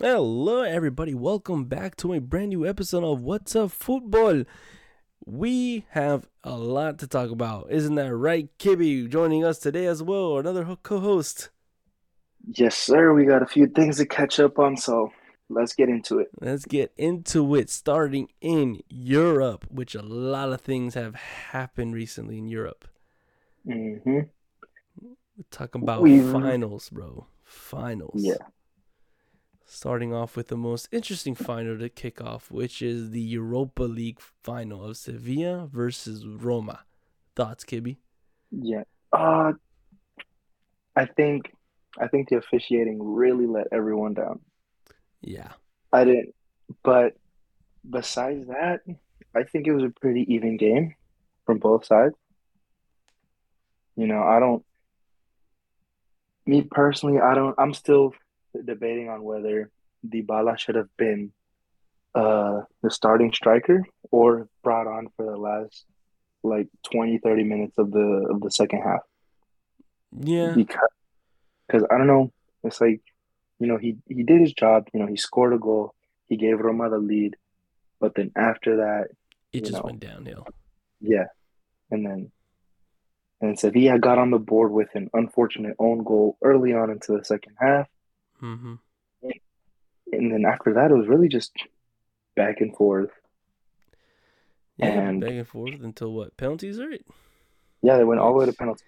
Hello, everybody. Welcome back to a brand new episode of What's Up Football. We have a lot to talk about. Isn't that right, Kibby? Joining us today as well, another co host. Yes, sir. We got a few things to catch up on, so let's get into it. Let's get into it. Starting in Europe, which a lot of things have happened recently in Europe. hmm We're talking about We've- finals, bro. Finals. Yeah. Starting off with the most interesting final to kick off, which is the Europa League final of Sevilla versus Roma. Thoughts, Kibby? Yeah. Uh, I think I think the officiating really let everyone down. Yeah. I didn't, but besides that, I think it was a pretty even game from both sides. You know, I don't, me personally, I don't, I'm still debating on whether Dybala should have been uh the starting striker or brought on for the last like 20, 30 minutes of the of the second half Yeah. because because I don't know, it's like, you know, he he did his job, you know, he scored a goal, he gave Roma the lead, but then after that, It just know. went downhill. yeah, and then and Sevilla got on the board with an unfortunate own goal early on into the second half, Mm-hmm. and then after that, it was really just back and forth. Yeah, And- back and forth until what? Penalties, right? Yeah, they went all the way to penalties.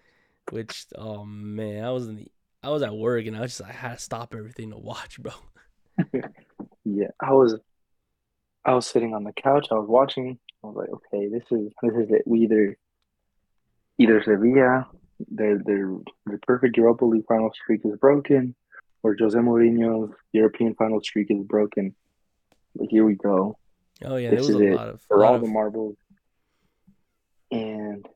Which, oh man, I was in the, I was at work and I was just, like I had to stop everything to watch, bro. Yeah, I was I was sitting on the couch, I was watching, I was like, okay, this is this is it. We either either Sevilla, their their their perfect Europa League final streak is broken, or Jose Mourinho's European final streak is broken. But here we go. Oh yeah, there This was is a it lot of, For all of the marbles. And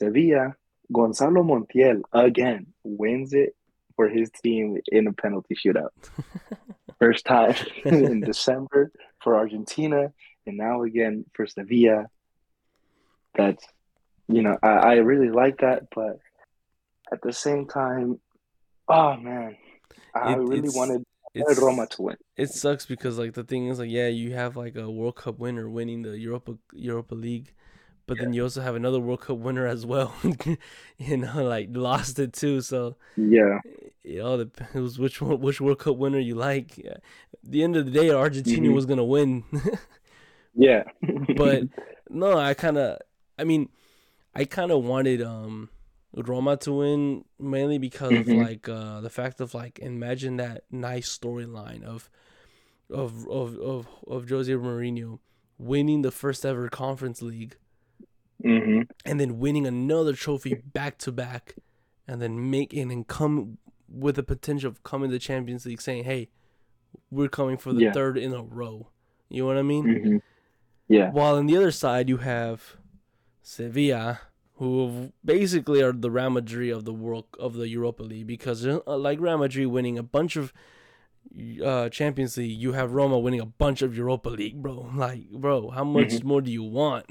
Sevilla, Gonzalo Montiel again wins it for his team in a penalty shootout. First time in December for Argentina, and now again for Sevilla. That's, you know, I, I really like that, but at the same time, oh man, I It- really wanted, it's, Roma to win. it sucks because like the thing is like yeah, you have like a World Cup winner winning the Europa Europa League, but then you also have another World Cup winner as well, you know, like lost it too. So Yeah, it all depends which one, which World Cup winner you like. Yeah. At the end of the day, Argentina Mhm. was gonna win. yeah. but no, I kind of, I mean, I kind of wanted um Roma to win mainly because of Mhm. like uh the fact of like imagine that nice storyline of of of of of Jose Mourinho winning the first ever Conference League hmm and then winning another trophy back to back and then making and come with the potential of coming to the Champions League saying, "Hey, we're coming for the Yeah. third in a row." You know what I mean? hmm Yeah. While on the other side, you have Sevilla, who basically are the Real Madrid of the world of the Europa League, because uh, like Real Madrid winning a bunch of uh, Champions League, you have Roma winning a bunch of Europa League, bro. Like, bro, how much Mhm. more do you want?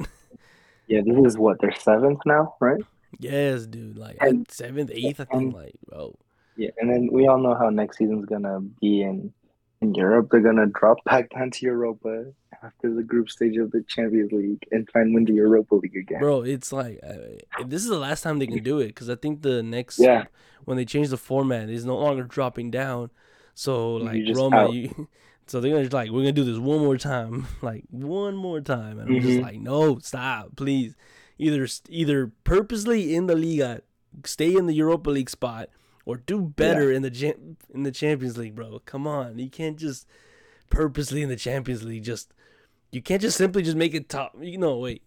Yeah, this is what their seventh now, right? yes, dude. Like And- seventh, eighth, I think. and- Like, bro. Yeah, and then we all know how next season's gonna be in in Europe. They're gonna drop back down to Europa after the group stage of the Champions League and try and win the Europa League again. Bro, it's like uh, this is the last time they can do it because I think the next Yeah. when they change the format is no longer dropping down. So like Roma, you, so they're gonna just like we're gonna do this one more time, like one more time, and I'm just Mhm. like, no, stop, please. Either either purposely in the Liga, stay in the Europa League spot, or do better in the in the Champions League, bro. Come on, you can't just purposely in the Champions League just. You can't just simply just make it top. You know, wait.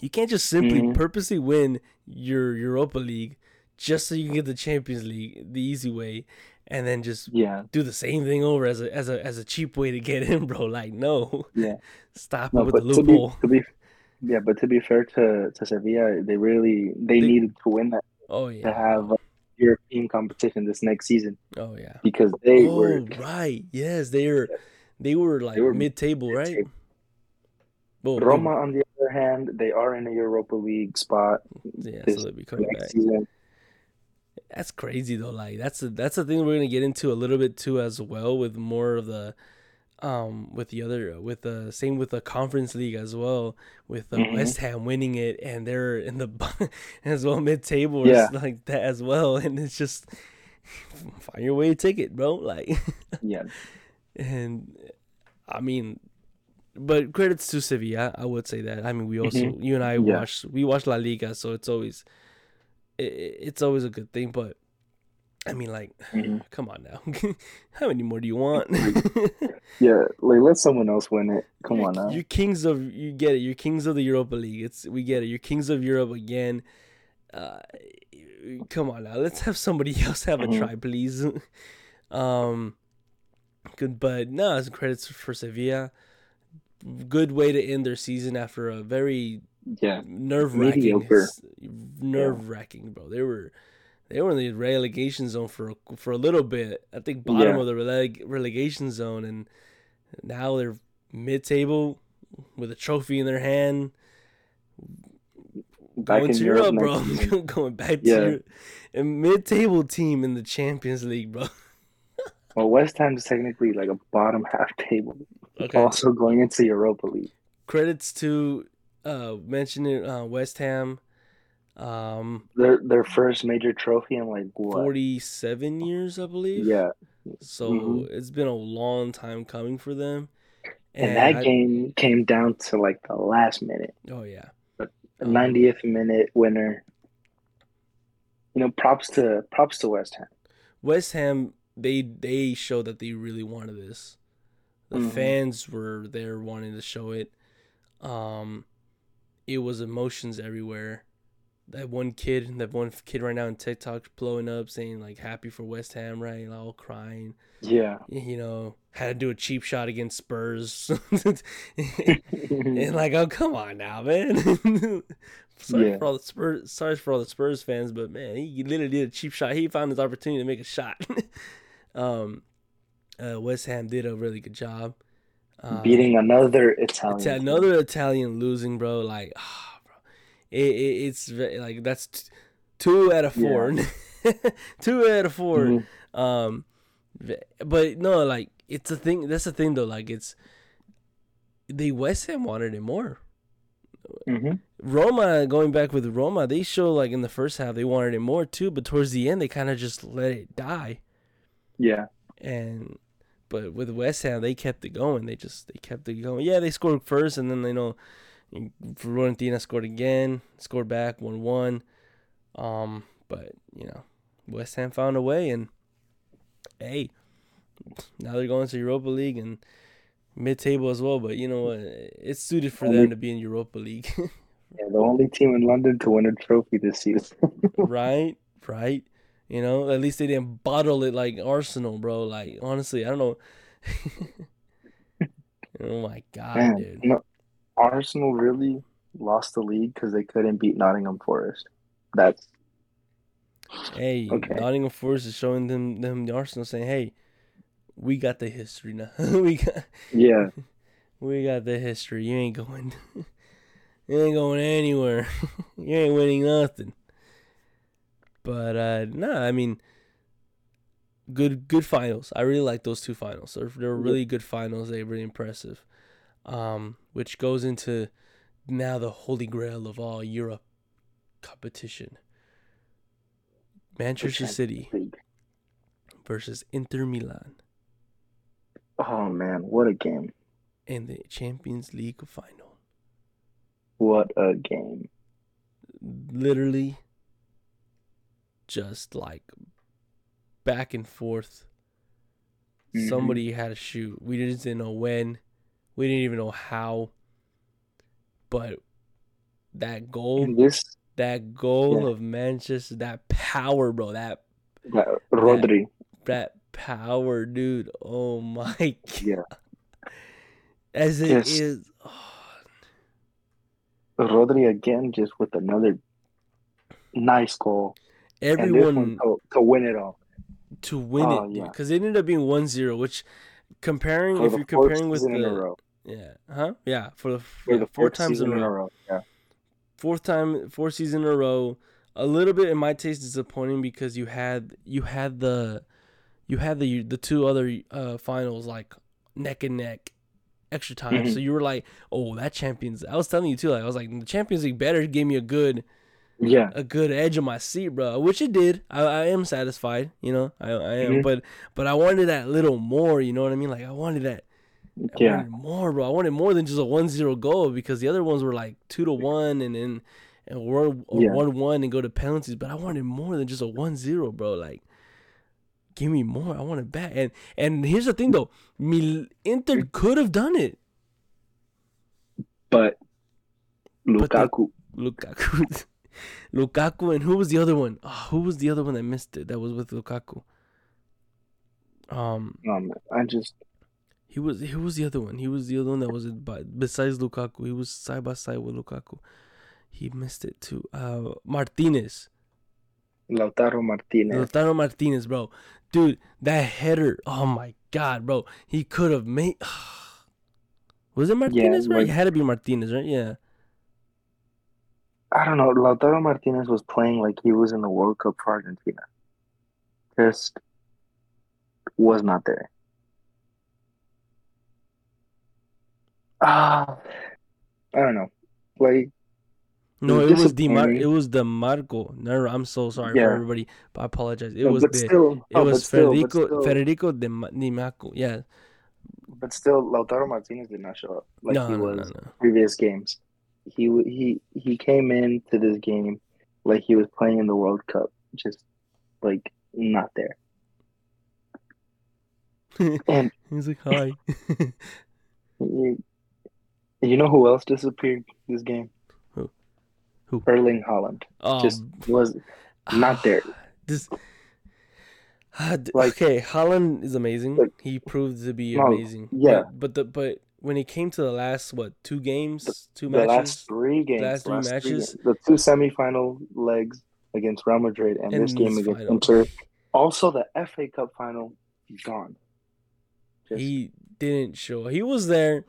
You can't just simply Mhm. purposely win your Europa League just so you can get the Champions League the easy way, and then just Yeah, do the same thing over as a as a as a cheap way to get in, bro. Like, no, yeah. stop No, with the to be loophole. to be yeah, but to be fair to to Sevilla, they really they, They- needed to win that Oh yeah, to have European competition this next season oh yeah. because they oh were right, yes, they were they were like mid table, right? mid-table. Well, Roma. On the other hand, they are in a Europa League spot yeah, so they'll be coming back. season. That's crazy though. Like that's a, that's a thing we're gonna get into a little bit too as well with more of the um with the other with the same with the conference league as well with the Mhm. West Ham winning it and they're in the as well mid table Yeah. like that as well and it's just find your way to ticket bro like Yeah. and I mean but credits to Sevilla I would say that I mean we also you and I Mm-hmm. Yeah. watch we watch La Liga so it's always it, it's always a good thing but I mean like Mhm. come on now how many more do you want Yeah. Like let someone else win it. Come you're, on now. You're kings of you get it. You're kings of the Europa League. It's we get it. You're kings of Europe again. Uh, come on now. Let's have somebody else have a Mhm. try, please. um, good, but no, it's credits for Sevilla. Good way to end their season after a very Yeah. nerve wracking, nerve wracking, bro. They were. They were in the relegation zone for for a little bit. I think bottom Yeah. of the releg- relegation zone, and now they're mid table with a trophy in their hand, Back going in to Europe Europe, bro. going back to Yeah. Europe. a mid table team in the Champions League, bro. Well, West Ham's technically like a bottom half table. Okay. Also going into Europa League. Credits to uh mentioning uh, West Ham. Um, Their their first major trophy in like what? forty seven years, I believe. Yeah. So Mhm. it's been a long time coming for them. And, that I- game came down to like the last minute. Oh yeah. The Um, 90th minute winner. You know, props to props to West Ham. West Ham, they they show that they really wanted this. The Mhm. fans were there wanting to show it. Um, it was emotions everywhere. That one kid, that one kid right now in TikTok blowing up, saying like "Happy for West Ham," right? And all crying. Yeah. You know, had to do a cheap shot against Spurs, and like, oh come on now, man. sorry Yeah. for all the Spurs. Sorry for all the Spurs fans, but man, he literally did a cheap shot. He found his opportunity to make a shot. um, uh, West Ham did a really good job. Um, Beating another Italian. another Italian losing, bro. Like, ah, bro, it, it it's like that's t- two out of four. two out of 4 Mhm. Um, but no, like it's a thing. That's the thing though. Like it's the West Ham wanted it more. Mhm. Roma going back with Roma, they show like in the first half they wanted it more too, but towards the end they kind of just let it die. Yeah. And but with West Ham they kept it going. They just they kept it going. Yeah, they scored first, and then they know Fiorentina scored again, scored back one one. Um, but you know West Ham found a way, and hey, now they're going to Europa League and mid table as well. But you know what? It's suited for them to be in Europa League. Yeah. The only team in London to win a trophy this season. right, right. You know, at least they didn't bottle it like Arsenal, bro. Like honestly, I don't know. oh my god, Man, dude. no, Arsenal really lost the league because they couldn't beat Nottingham Forest. That's Hey, Okay. Nottingham Forest is showing them them the Arsenal saying, "Hey, we got the history now. we got yeah. we got the history. You ain't going. you ain't going anywhere. you ain't winning nothing." But uh no, I mean, good good finals. I really like those two finals. They're they're really good finals. They're really impressive. Um, which goes into now the holy grail of all Europe competition. Manchester City versus Inter Milan Oh man, what a game! in the Champions League final. What a game! Literally just like back and forth. Mhm. Somebody had to shoot. We just didn't know when. We didn't even know how. But that goal, this that goal Yeah. of Manchester, that power, bro, that that Rodri, that power, dude. Oh my god. yeah, As it Yes. is. oh, Rodri again, just with another nice goal, everyone one to, to win it all. to win Oh, it yeah. because it ended up being 1-0 which comparing For if you're comparing with in a the row. yeah huh yeah for the For yeah, the four times in season a row Yeah, fourth time four season in a row a little bit in my taste disappointing because you had you had the you had the the two other uh finals like neck and neck extra time. Mhm. So you were like, "Oh, that Champions." I was telling you too. Like I was like, "The Champions League better gave me a good Yeah. a good edge on my seat, bro." Which it did. I, I am satisfied, you know. I I am, Mhm. but but I wanted that little more, you know what I mean? Like I wanted that I Yeah. wanted more, bro. I wanted more than just a 1-0 goal because the other ones were like 2 to 1 and then and one Yeah. one one and go to penalties, but I wanted more than just a 1-0, bro. Like give me more. I want it back. And and here's the thing though. Mil- Inter could have done it. But But the- Lukaku. Lukaku and who was the other one? Oh, who was the other one that missed it? That was with Lukaku. Um Um, I just He was he was the other one. He was the other one that was by, besides Lukaku. He was side by side with Lukaku. He missed it too. Uh, Martinez, Lautaro Martinez. Lautaro Martinez, bro, dude, that header. Oh my god, bro, he could have made. Was it Martinez? right, like- it had to be Martinez, right? Yeah. I don't know. Lautaro Martinez was playing like he was in the World Cup for Argentina. Just was not there. Ah, I don't know. Like, No, it was Di Mar- It was Di Marco. No, I'm so sorry Yeah. for everybody. I apologize. It no, was the, still, it but was still, Federico still, Federico Ma- Di Marco. Yeah. but still, Lautaro Martinez did not show up like no, he no, was previous games. He he he came into this game like he was playing in the World Cup, just like not there. And He's like, hi. you, you know who else disappeared this game? Who? Who? Erling Haaland oh, just was not there. This, Like- okay, Haaland is amazing. Like- he proved to be amazing. yeah. but, but the but when he came to the last what two games, two The matches, last three games, last three matches. games, the two semifinal legs against Real Madrid and, And this game against final. Inter. Also, the FA Cup final he's gone. Just- he didn't show. He was there,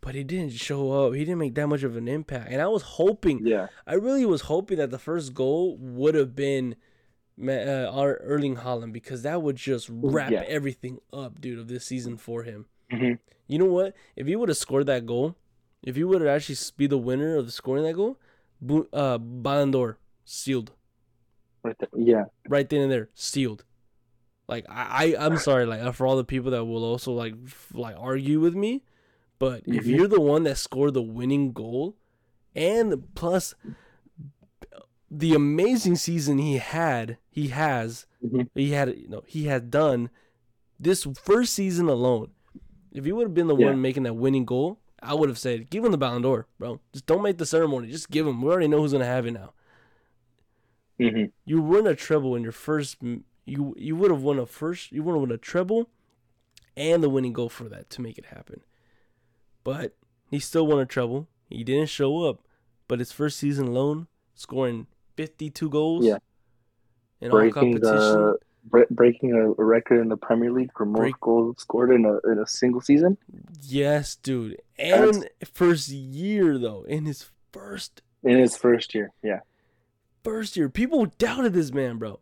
but he didn't show up. He didn't make that much of an impact. And I was hoping, yeah, I really was hoping that the first goal would have been uh, our Erling Haaland because that would just wrap Yeah. everything up, dude, of this season for him. Mhm. You know what? If he would have scored that goal, if he would have actually be the winner of the scoring that goal, uh, Ballon d'Or sealed right there. Yeah, right then and there, sealed. Like I, I I'm sorry, like for all the people that will also like f- like argue with me, but if Mhm. you're the one that scored the winning goal, and plus the amazing season he had, he has, Mhm. he had, you know, he had done this first season alone. If you would have been the Yeah. one making that winning goal, I would have said, give him the Ballon d'Or, bro. Just don't make the ceremony. Just give him. We already know who's gonna have it now hmm you won a treble in your first you you would have won a first you would have won a treble and the winning goal for that to make it happen but he still won a treble he didn't show up but his first season alone scoring 52 goals Yeah. in all breaking competition the breaking a record in the Premier League for most Break- goals scored in a in a single season. yes dude and first year though in his first in his first year. Yeah. first year people doubted this man bro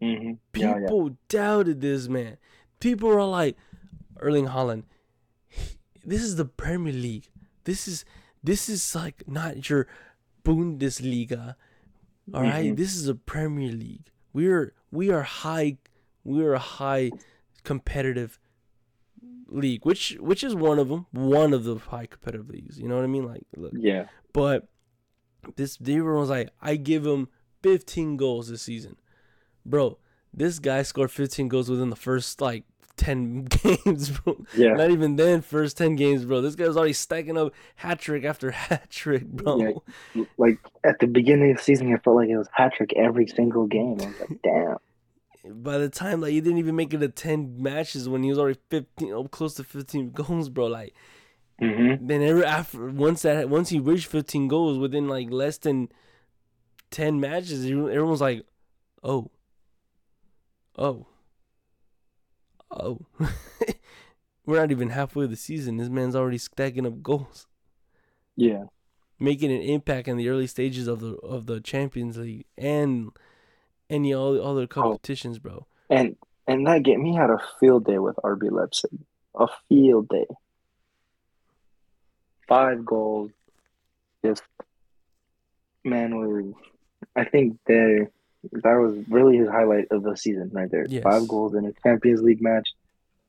hmm Yeah, yeah. People doubted this man. People are like, Erling Haaland, this is the Premier League. This is this is like not your Bundesliga. All right? Mhm. this is a Premier League. We are we are high we are a high competitive league, which which is one of them, one of the high competitive leagues. You know what I mean? Like, look, Yeah. but this everyone was like, I give him 15 goals this season. Bro, this guy scored 15 goals within the first like 10 games, bro. Yeah. Not even then, first 10 games, bro. This guy was already stacking up hat trick after hat trick, bro. Yeah. Like at the beginning of the season, it felt like it was hat trick every single game. I was like, damn. By the time like he didn't even make it to 10 matches when he was already 15, oh, close to 15 goals, bro. Like Mm-hmm. then every after once that once he reached 15 goals within like less than 10 matches, everyone was like, "Oh, oh, oh." We're not even halfway of the season. This man's already stacking up goals. Yeah. making an impact in the early stages of the of the Champions League and any all other oh. competitions, bro. And and that game, he had a field day with RB Leipzig. A field day. Five goals. Just man was I think that that was really his highlight of the season right there. Yes. Five goals in a Champions League match.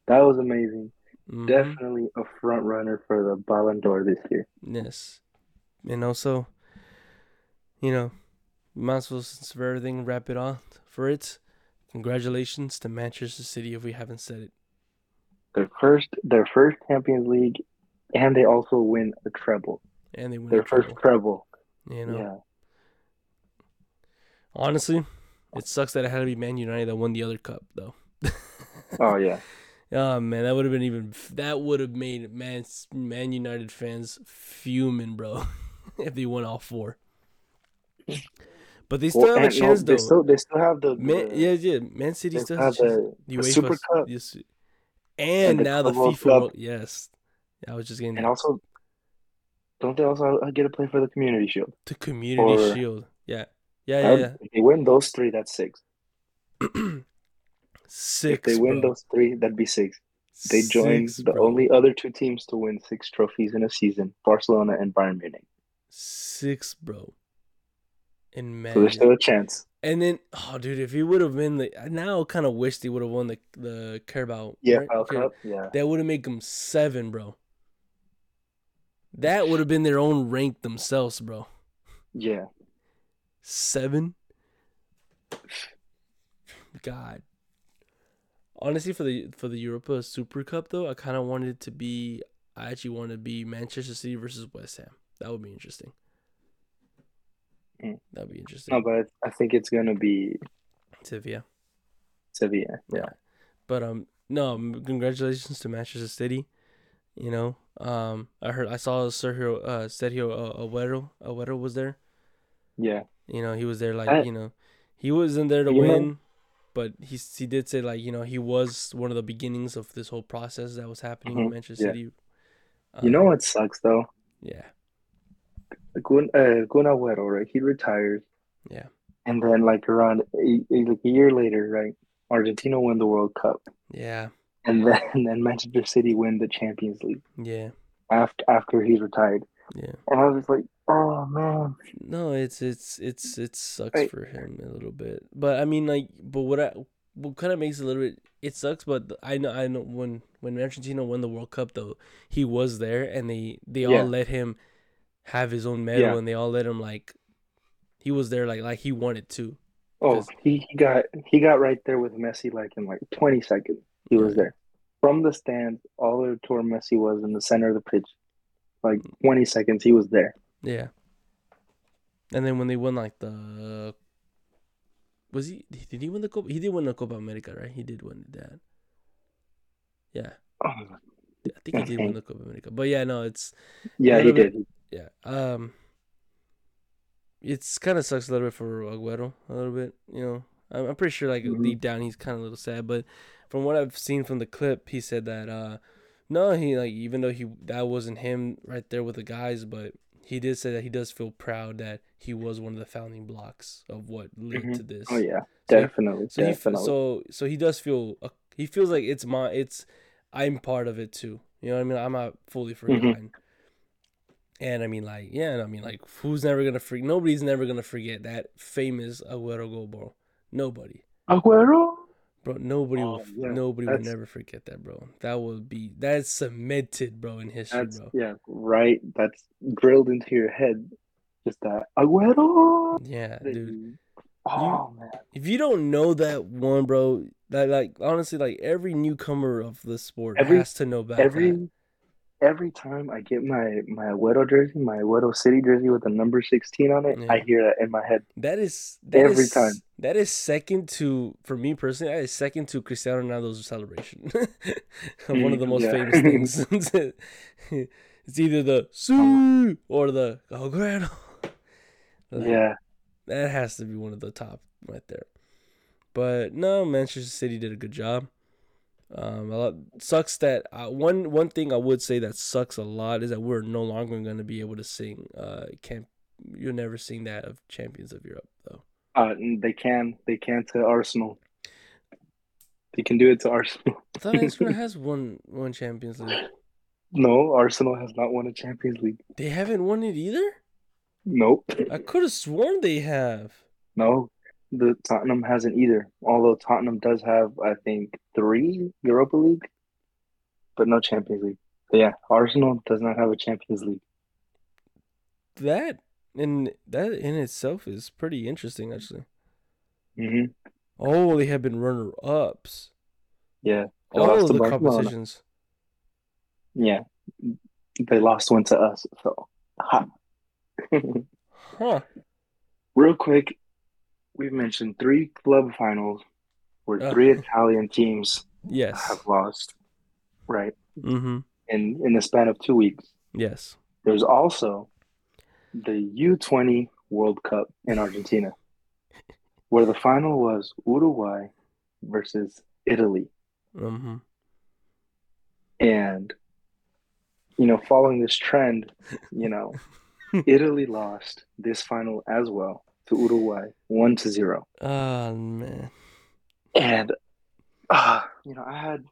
That was amazing. Mhm. Definitely a front runner for the Ballon d'Or this year. Yes. And also, you know, might as well, since for everything, wrap it on for it. Congratulations to Manchester City if we haven't said it. Their first their first Champions League and they also win a treble. And they win Their the first treble, treble. You know, Yeah. Honestly, it sucks that it had to be Man United that won the other cup, though. Oh yeah. Oh man, that would have been even. That would have made Man Man United fans fuming, bro, if they won all four. But they still Well, have a and, no, chance, they though. still they still have the, Man, the- yeah, yeah. Man City still have has the, The UEFA Super Cup Yes. And, the now the FIFA. World. Yes. I was just getting and also don't they also get to play for the Community Shield? the Community or- Shield. Yeah. Yeah, That- yeah, If they win those three, that's six. six. if they win bro. those three, that'd be six. They join Six, the bro. only other two teams to win six trophies in a season: Barcelona and Bayern Munich. six, bro. And man, So there's still a chance. and then oh, dude, if he would have been the I now kind of wish he would have won the the Carabao. Yeah, right? Cup. Yeah. That would have made them seven, bro. That would have been their own rank themselves, bro. Yeah. Seven. God. Honestly, for the for the Europa Super Cup though, I kind of wanted it to be. I actually wanted to be Manchester City versus West Ham. That would be interesting. Mm. That'd be interesting. No, but I think it's gonna be Sevilla. Sevilla. Yeah. But um, no, congratulations to Manchester City. You know, um, I heard I saw Sergio uh Sergio uh, Aguero Aguero was there. Yeah. You know, he was there like I- you know, he wasn't there to You know- win, but he he did say like you know he was one of the beginnings of this whole process that was happening in Mhm, Manchester yeah. City. You know Um, what sucks though? Yeah, Gun uh, Kun Agüero, right? He retired. yeah, and then like around a, a- like a year later, right? Argentina won the World Cup, yeah, and then and then Manchester City win the Champions League yeah, after after he's retired. Yeah. And I was just like, oh man. No, it's it's it's it sucks Right. for him a little bit. But I mean, like, but what I what kind of makes it a little bit it sucks. But I know I know when when Argentina won the World Cup though, he was there and they they Yeah. all let him have his own medal Yeah. and they all let him like he was there like like he wanted to. Oh, he, he got he got right there with Messi like in like 20 seconds. He was there. From the stands, all the way to where Messi was in the center of the pitch. Like 20 seconds, he was there. Yeah. And then when they won like the was he did he win the Copa? He did win the Copa America, right? He did win that. Yeah. Oh, I think he did win the Copa America. But yeah, no, it's yeah, he bit- did. yeah. Um it's kind of sucks a little bit for Aguero a little bit, you know. I'm, I'm pretty sure like Mhm. deep down he's kind of a little sad, but from what I've seen from the clip, he said that uh no, he like even though he that wasn't him right there with the guys, but he did say that he does feel proud that he was one of the founding blocks of what led Mhm. to this. Oh yeah, So definitely, So he definitely. so so he does feel uh, he feels like it's my it's I'm part of it too. You know what I mean? I'm not fully Mm-hmm. forgotten. And I mean like yeah, and I mean like who's never gonna forget? Nobody's never gonna forget that famous Aguero goal, bro. Nobody, Aguero. Bro. Nobody Oh, will. Um, yeah, nobody will never forget that, bro. That will be that's cemented, bro, in history, bro. yeah, right. That's drilled into your head. Just that Aguero. Yeah, that dude. you- Oh man. If you don't know that one, bro, that like honestly, like every newcomer of the sport Every- has to know about Every that. Every time I get my my Aguero jersey, my Aguero City jersey with the number sixteen on it, Yeah. I hear that in my head. That is that Every is- time. That is second to for me personally. That is second to Cristiano Ronaldo's celebration. One of the Mm, most yeah. famous things. it's either the "Su" or the Aguero. Like, Yeah. that has to be one of the top right there. But no, Manchester City did a good job. Um, a lot, sucks that uh, one one thing I would say that sucks a lot is that we're no longer going to be able to sing. Uh, camp, you'll never sing that of Champions of Europe though. Uh, they can, they can to Arsenal. They can do it to Arsenal. I thought Arsenal has won one Champions League. No, Arsenal has not won a Champions League. They haven't won it either. Nope. I could have sworn they have. No, the Tottenham hasn't either. Although Tottenham does have, I think, three Europa League, but no Champions League. But yeah, Arsenal does not have a Champions League. That and that in itself is pretty interesting, actually. hmm Oh, they have been runner ups. Yeah, All lost of the Barcelona. competitions. yeah. They lost one to us. So, ha. Huh. real quick, we've mentioned three club finals where Uh. three Italian teams Yes. have lost, right? Mm-hmm. In in the span of two weeks. Yes. There's also the U20 World Cup in Argentina, where the final was Uruguay versus Italy. Mm-hmm. And, you know, following this trend, you know, Italy lost this final as well to Uruguay, one to zero. Oh man. And, ah, you know, I had,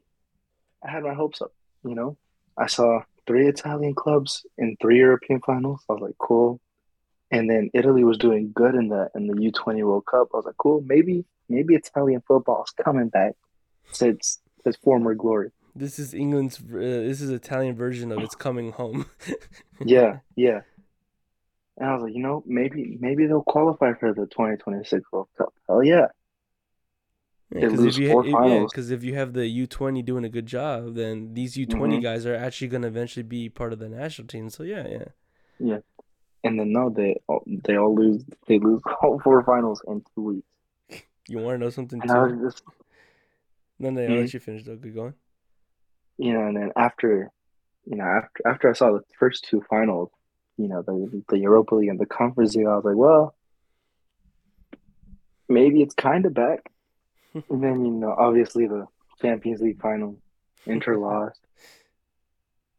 I had my hopes up. You know, I saw three Italian clubs in three European finals. I was like, cool. And then Italy was doing good in the in the U20 World Cup. I was like, cool. Maybe maybe Italian football is coming back to its its former glory. This is England's. Uh, this is Italian version of "It's Coming Home." Yeah, yeah. And I was like, you know, maybe maybe they'll qualify for the 2026 World Cup. Hell yeah. They Because lose if you four ha- if, yeah, if you have the U twenty doing a good job, then these U 20 Mhm. guys are actually gonna eventually be part of the national team. So yeah, yeah. Yeah. And then no, they all, they all lose. They lose all four finals in two weeks. You want to know something And I was too? just, No, no, I'll Mhm. let you finish. Though, good going. you know, and then after, you know, after after I saw the first two finals, you know, the the Europa League and the Conference League, I was like, well, maybe it's kind of back. And then you know, obviously the Champions League final, Inter lost,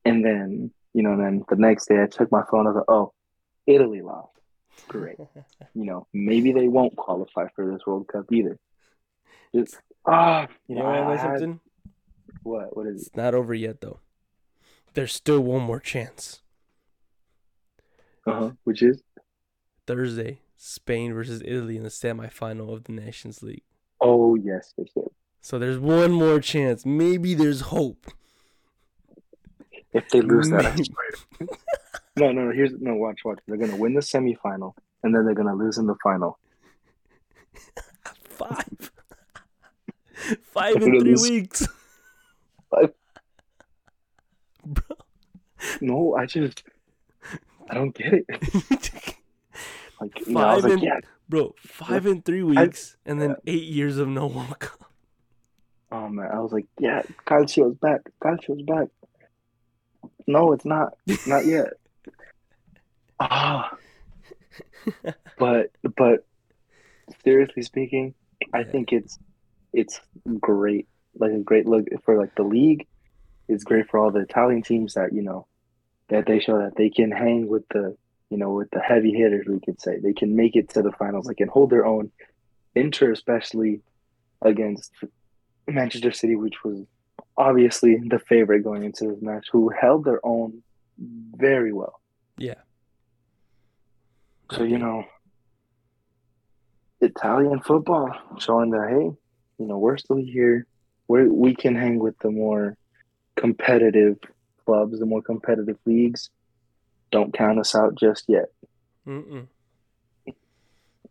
and then you know, then the next day I took my phone. I was like, oh, Italy lost. Great. You know, maybe they won't qualify for this World Cup either. Just ah, you You know, I, know I something? what? What is it? It's not over yet, though. There's still one more chance. Uh huh. Which is Thursday, Spain versus Italy in the semifinal of the Nations League. oh yes, yes, yes. So there's one more chance. Maybe there's hope. If they lose that, I Maybe. No, no, no. Here's no. Watch, watch. They're gonna win the semifinal, and then they're gonna lose in the final. Five. Five in three lose- weeks. Five. Bro. No, I just I don't get it. Like, you know, I Five like, and yeah. bro, five in three weeks, and then eight years of no World Cup. Oh man, I was like, yeah. Calcio's back. Calcio's back. No, it's not. Not yet. Ah. but but seriously speaking, I think it's it's great. Like a great look for like the league. It's great for all the Italian teams that you know that they show that they can hang with the you know with the heavy hitters. We could say they can make it to the finals. They can hold their own. Inter especially against Manchester City, which was obviously the favorite going into this match, who held their own very well. Yeah. So you know, Italian football showing that hey, you know, we're still here. We we can hang with the more competitive clubs, the more competitive leagues. Don't count us out just yet. Mm-mm.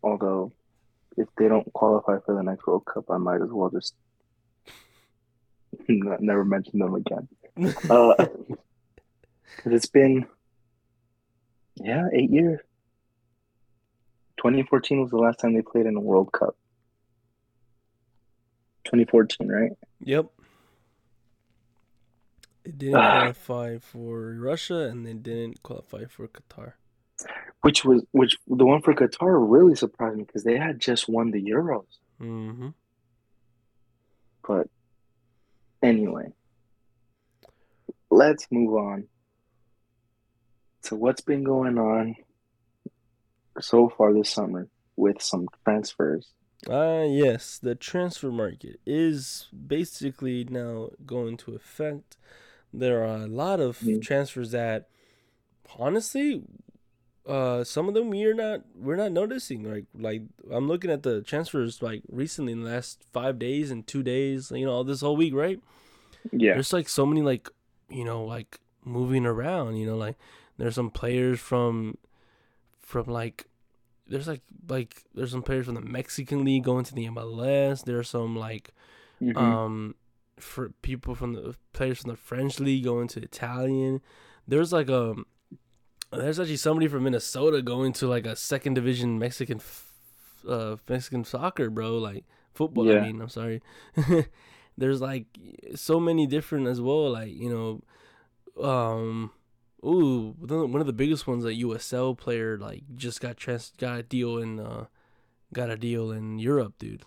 Although, if they don't qualify for the next World Cup, I might as well just never mention them again. Uh, it's been, yeah, eight years. 2014 was the last time they played in a World Cup. 2014, right? Yep. They didn't Ah. qualify for Russia, and they didn't qualify for Qatar. Which was which the one for Qatar really surprised me because they had just won the Euros. Mm-hmm. But Anyway, let's move on to what's been going on so far this summer with some transfers. Ah, uh, yes, the transfer market is basically now going to affect. There are a lot of mm-hmm. transfers that, honestly, uh, some of them we're not we're not noticing. Like like I'm looking at the transfers like recently in the last five days and two days. You know, this whole week, right? Yeah. There's like so many like you know like moving around. You know, like there's some players from from like there's like like there's some players from the Mexican league going to the MLS. There's some like mm-hmm. um for people from the players from the French league going to Italian. There's like a there's actually somebody from Minnesota going to like a second division Mexican uh Mexican soccer, bro, like football yeah. I mean, I'm sorry. there's like so many different as well like, you know, um Ooh, one of the biggest ones, a USL player, like just got trans- got a deal in, uh, got a deal in Europe, dude.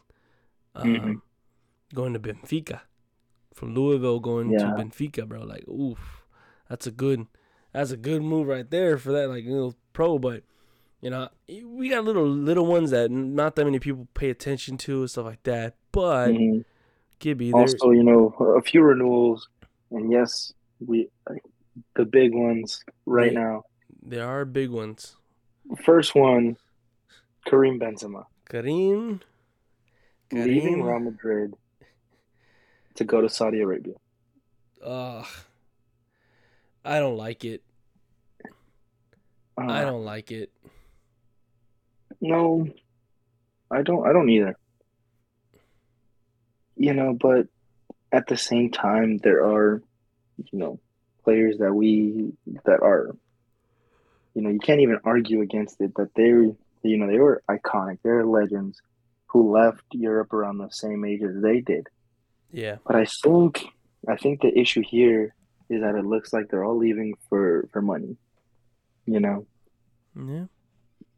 Um, mm-hmm. going to Benfica, from Louisville going yeah. to Benfica, bro. Like, oof, that's a good, that's a good move right there for that like little pro. But you know, we got little little ones that not that many people pay attention to and stuff like that. But mm-hmm. Gibby, also, you know, a few renewals, and yes, we the big ones right they, now. There are big ones. First one, Karim Benzema. Karim, Karim. leaving Real Madrid to go to Saudi Arabia. Ugh. I don't like it. Uh, I don't like it. No, I don't. I don't either. You know, but at the same time, there are, you know, players that we that are you know you can't even argue against it that they're you know they were iconic they're legends who left europe around the same age as they did yeah but i think i think the issue here is that it looks like they're all leaving for for money you know yeah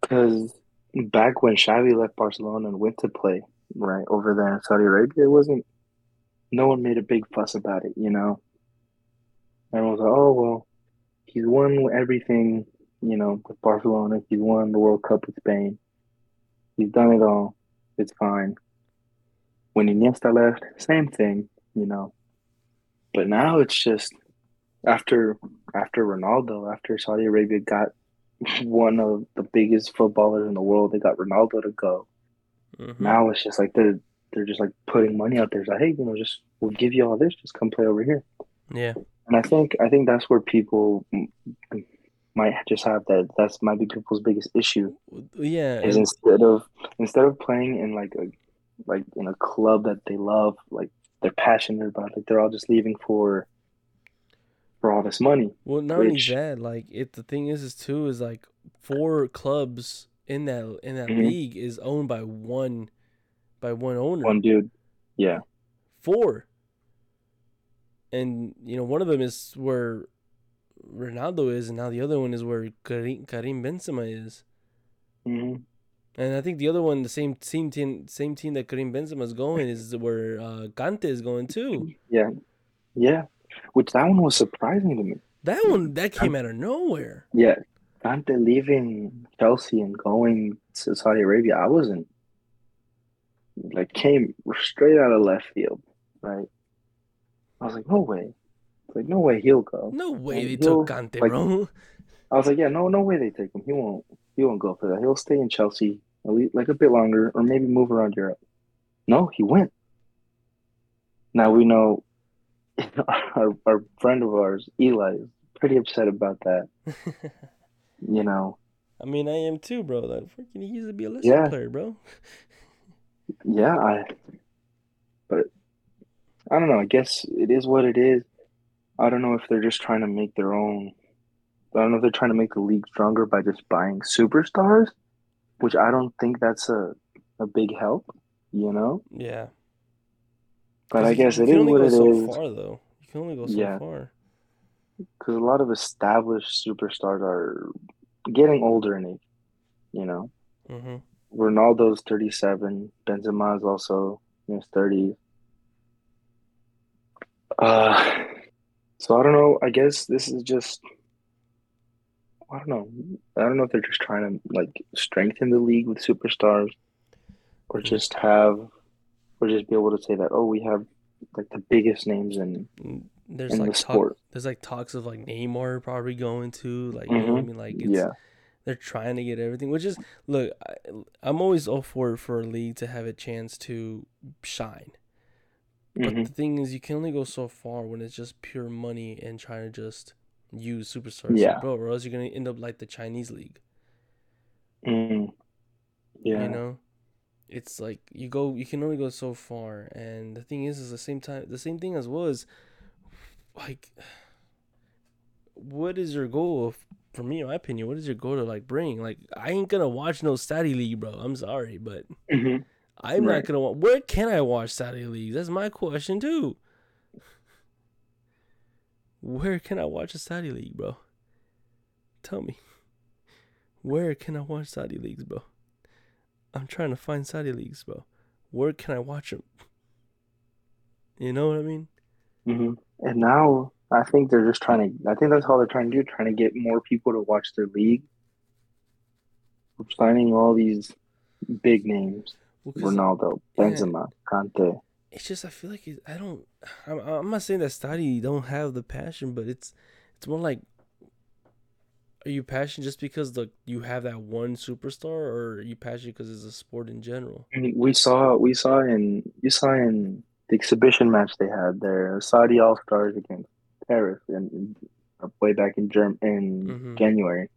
because back when Xavi left Barcelona and went to play right over there in Saudi Arabia, it wasn't. No one made a big fuss about it, you know. Everyone's like, oh well, he's won everything, you know, with Barcelona. He's won the World Cup with Spain. He's done it all. It's fine. When Iniesta left, same thing, you know. But now it's just after after Ronaldo, after Saudi Arabia got one of the biggest footballers in the world, they got Ronaldo to go. Mm-hmm. Now it's just like they're they're just like putting money out there. It's like, hey, you know, just we'll give you all this, just come play over here. Yeah. And I think I think that's where people might just have that. That's might be people's biggest issue. Yeah, is instead of instead of playing in like a like in a club that they love, like they're passionate about, like they're all just leaving for for all this money. Well, not which, only that, like if the thing is, is too is like four clubs in that in that mm-hmm. league is owned by one by one owner. One dude. Yeah. Four and you know one of them is where Ronaldo is, and now the other one is where Karim, Karim Benzema is. Mm-hmm. And I think the other one, the same team, team same team that Karim Benzema is going, is where uh, Kante is going too. Yeah, yeah. Which that one was surprising to me. That one that came out of nowhere. Yeah, Kante leaving Chelsea and going to Saudi Arabia. I wasn't like came straight out of left field, right? I was like, no way. like, no way he'll go. No way they took Kante, like, bro. I was like, yeah, no, no way they take him. He won't. He won't go for that. He'll stay in Chelsea at least, like a bit longer, or maybe move around Europe. No, he went. Now we know our our friend of ours, Eli, is pretty upset about that. you know. I mean, I am too, bro. That freaking he used to be a Leicester yeah. player, bro. yeah, I. But I don't know. I guess it is what it is. I don't know if they're just trying to make their own. I don't know if they're trying to make the league stronger by just buying superstars, which I don't think that's a a big help. You know. Yeah. But I guess it is what it so is. Far though, you can only go so yeah. far. Because a lot of established superstars are getting older in age. You know. Mm-hmm. Ronaldo's thirty-seven. Benzema is also in his thirties Uh, so I don't know. I guess this is just I don't know. I don't know if they're just trying to like strengthen the league with superstars, or just have, or just be able to say that oh we have like the biggest names in Mm, There's in like the talk, sport. there's like talks of like Neymar probably going to like you know what I hmm mean like it's Yeah. they're trying to get everything which is look I, I'm always all for for a league to have a chance to shine but hmm the thing is you can only go so far when it's just pure money and trying to just use superstars. Like Yeah. bro or else you're gonna end up like the Chinese league. Mm. You know? It's like you go you can only go so far and the thing is is the same time the same thing as was like what is your goal of, for me in my opinion what is your goal to like bring? Like i ain't gonna watch no Saudi league bro. I'm sorry but hmm i'm Right. not gonna wa- where can i watch Saudi leagues? That's my question too where can i watch a Saudi league bro tell me where can i watch Saudi leagues bro i'm trying to find Saudi leagues bro where can i watch them you know what i mean Mm-hmm. And now I think they're just trying to. I think that's how they're trying to do. Trying to get more people to watch their league. We're Signing all these big names: well, Ronaldo, yeah Benzema, Kante. It's just I feel like it, I don't. I'm, I'm not saying that Stadi don't have the passion, but it's it's more like, are you passionate just because the you have that one superstar, or are you passionate because it's a sport in general? I mean, we saw we saw in you saw in the exhibition match they had there, Saudi All Stars against Paris, and way back in Germ in hmm January.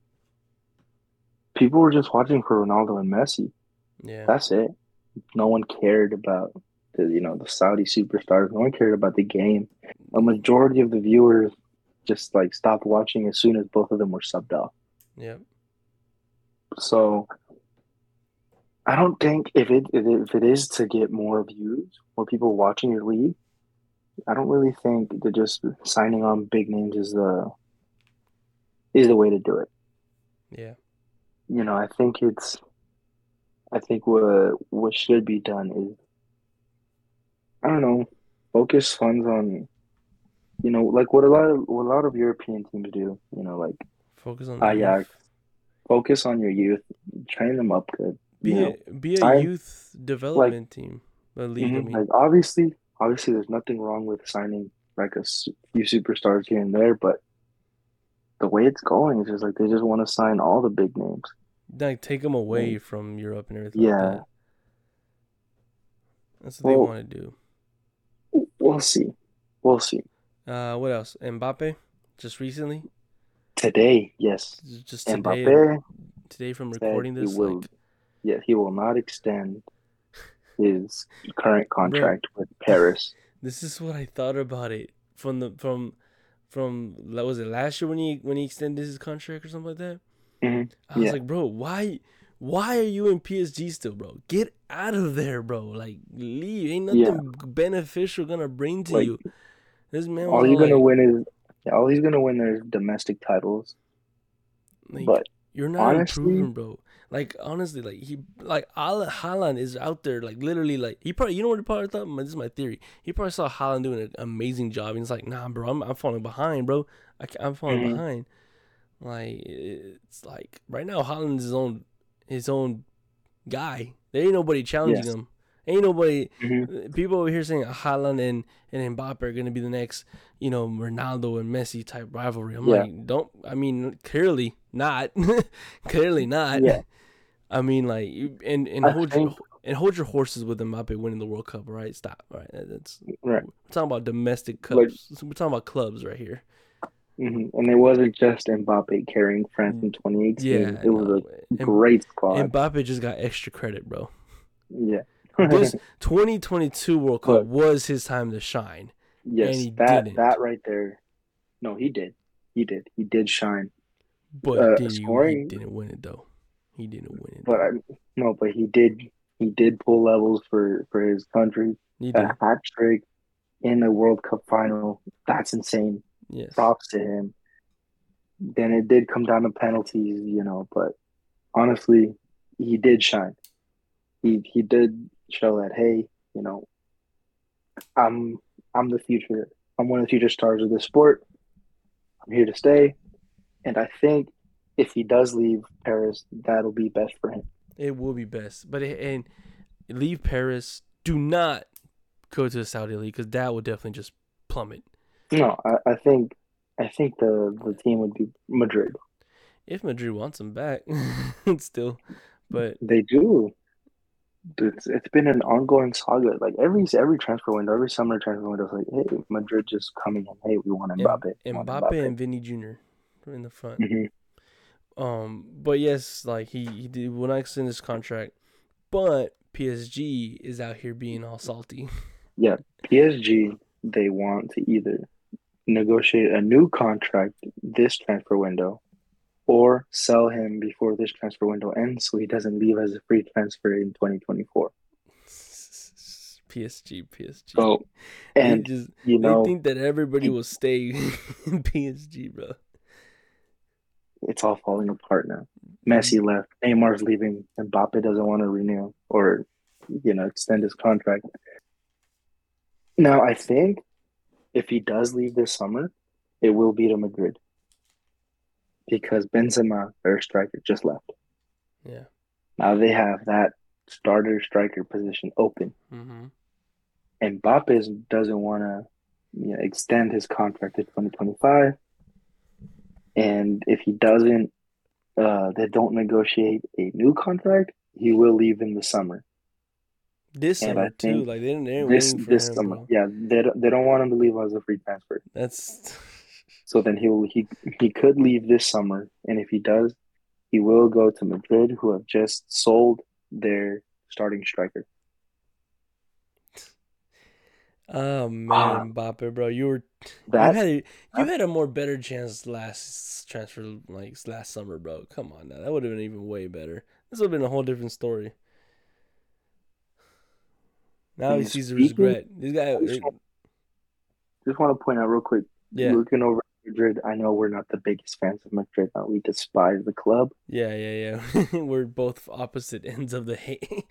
People were just watching for Ronaldo and Messi. Yeah, That's it. No one cared about the you know the Saudi superstars. No one cared about the game. A majority of the viewers just like stopped watching as soon as both of them were subbed off. yeah, So I don't think if it if it, if it is to get more views, more people watching your league, I don't really think that just signing on big names is the is the way to do it. yeah, You know, I think it's I think what what should be done is I don't know, focus funds on you know, like what a lot of what a lot of European teams do, you know, like focus on Ajax, youth. focus on your youth, train them up good, Be know. a be a Sign youth like development team, a league. I hmm mean, Like obviously, obviously, there's nothing wrong with signing like a few superstars here and there, but the way it's going is just like they just want to sign all the big names. like take them away And from Europe and everything like yeah, that. That's what they want to do. We'll see. We'll see. Uh, what else? Mbappe, just recently, Today, yes, just today, Mbappe today from recording this, will. like, Yeah, he will not extend his current bro, contract with Paris. this is what I thought about it from the from from was it last year when he when he extended his contract or something like that. hmm I was Yeah, like, bro, why why are you in PSG still, bro? Get out of there, bro. Like, leave. Ain't yeah. nothing beneficial gonna bring to Like you. This man all all you're gonna win is yeah, all he's gonna win is domestic titles. like But you're not honestly, improving, bro. Like honestly, like he like Al- Haaland is out there, like literally, like he probably you know what he probably thought. This is my theory. He probably saw Haaland doing an amazing job, and he's like, nah, bro, I'm I'm falling behind, bro. I I'm falling mhm, behind. Like it's like right now, Haaland's is own his own guy. There ain't nobody challenging yes. him. Ain't nobody. hmm People over here saying Haaland and and Mbappe are gonna be the next, you know, Ronaldo and Messi type rivalry. I'm Yeah. like, don't. I mean, clearly not. clearly not. Yeah. I mean, like, and and I hold your think and hold your horses with Mbappe winning the World Cup. All right, stop. All right, that's right. we're talking about domestic Like cups. We're talking about clubs right here. Hmm And it wasn't just Mbappe carrying France in 2018. Yeah, It was no. a great squad. Mbappe just got extra credit, bro. Yeah. This 2022 World Cup Look, was his time to shine, yes, that didn't. that right there. No, he did. He did. He did shine. But Uh, did he? He scoring, didn't win it though. He didn't win it but. I, no, but he did. He did pull levels for for his country. He A hat trick in the World Cup final. That's insane. Yes. Props to him. Then it did come down to penalties, you know, but honestly, he did shine. He he did show that hey, you know, I'm I'm the future I'm one of the future stars of this sport. I'm here to stay. And I think if he does leave Paris, that'll be best for him. It will be best, but it, and leave Paris. Do not go to the Saudi league because that would definitely just plummet. No, I, I think I think the the team would be Madrid. If Madrid wants him back, still, but They do. It's it's been an ongoing saga. Like every every transfer window, every summer transfer window, is like, hey, Madrid just coming in. Hey, we want Mbappe. want Mbappe and Vinny Jr. in the front. Mhm. Um, but yes, like he he did will not extend his contract, but PSG is out here being all salty. Yeah, PSG. They want to either negotiate a new contract this transfer window, or sell him before this transfer window ends, so he doesn't leave as a free transfer in 2024. PSG, PSG. So, They and just you know, they think that everybody will stay in PSG, bro. it's all falling apart now. Mm-hmm. Messi left, Neymar's leaving, and Mbappe doesn't want to renew or you know extend his contract. Now, I think if he does leave this summer, it will be to Madrid because Benzema, their striker, just left. Yeah. Now they have that starter striker position open, Mm-hmm. and Mbappe doesn't want to you know, extend his contract to 2025. And if he doesn't, uh, they don't negotiate a new contract, he will leave in the summer. This And summer too, like they didn't. They're This this him, summer, yeah, they don't, they don't want him to leave as a free transfer. That's So then he'll he he could leave this summer, and if he does, he will go to Madrid, who have just sold their starting striker. oh man, Ah. Mbappe, bro. You were That you had a, you had a more better chance last transfer like last summer, bro. Come on now, that would have been even way better. This would have been a whole different story. Now he sees the regret. This guy, just want- just want to point out real quick. yeah, Looking over Madrid, I know we're not the biggest fans of Madrid. But we despise the club. yeah, yeah, yeah. we're both opposite ends of the hate.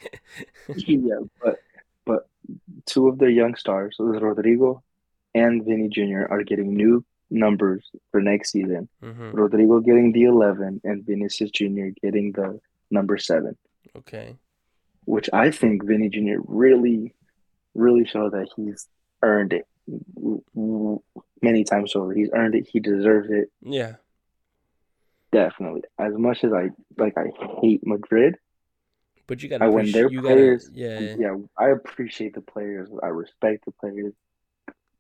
yeah, but but two of their young stars, Rodrygo and Vinny Jr., are getting new numbers for next season. hmm Rodrygo getting the 11 and Vinicius Jr. getting the number 7, Okay. which I think Vinny Jr. really, really showed that he's earned it many times over. He's earned it. He deserves it. Yeah. Definitely. As much as I like, I hate Madrid. But you gotta when appreciate their you players, gotta yeah. yeah, I appreciate the players. I respect the players,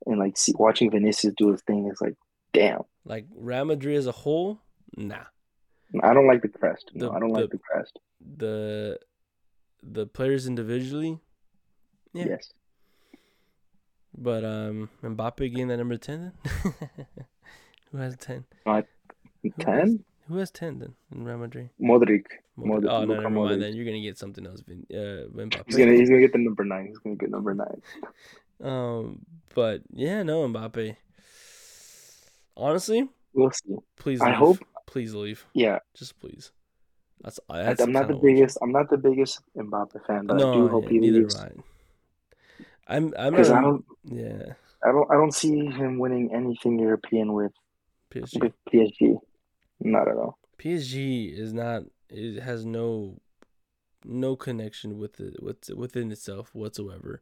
and like see, watching Vinicius do his thing is like, damn. Like Real Madrid as a whole, nah. I don't like the crest. No, I don't like the- the crest. The the players individually, Yeah. Yes. But um Mbappe getting that number ten then? Who has ten? Ten. Who has ten then in Real Madrid? Modric. Modric. Oh no, Luka never mind Modric. then. You're gonna get something else, Vin, uh, Mbappe. He's gonna he's gonna get the number nine. He's gonna get number nine. Um, but yeah, no Mbappe. Honestly, We'll see. please. I leave. hope- Please leave. Yeah, Just please. That's. I- that's I'm not the biggest. I'm not the biggest Mbappe fan, but no, I do hope yeah, he neither leaves I. I'm. I'm because I don't. Yeah, I don't. I don't see him winning anything European with PSG. with PSG. Not at all. PSG is not. It has no, no connection with it with within itself whatsoever.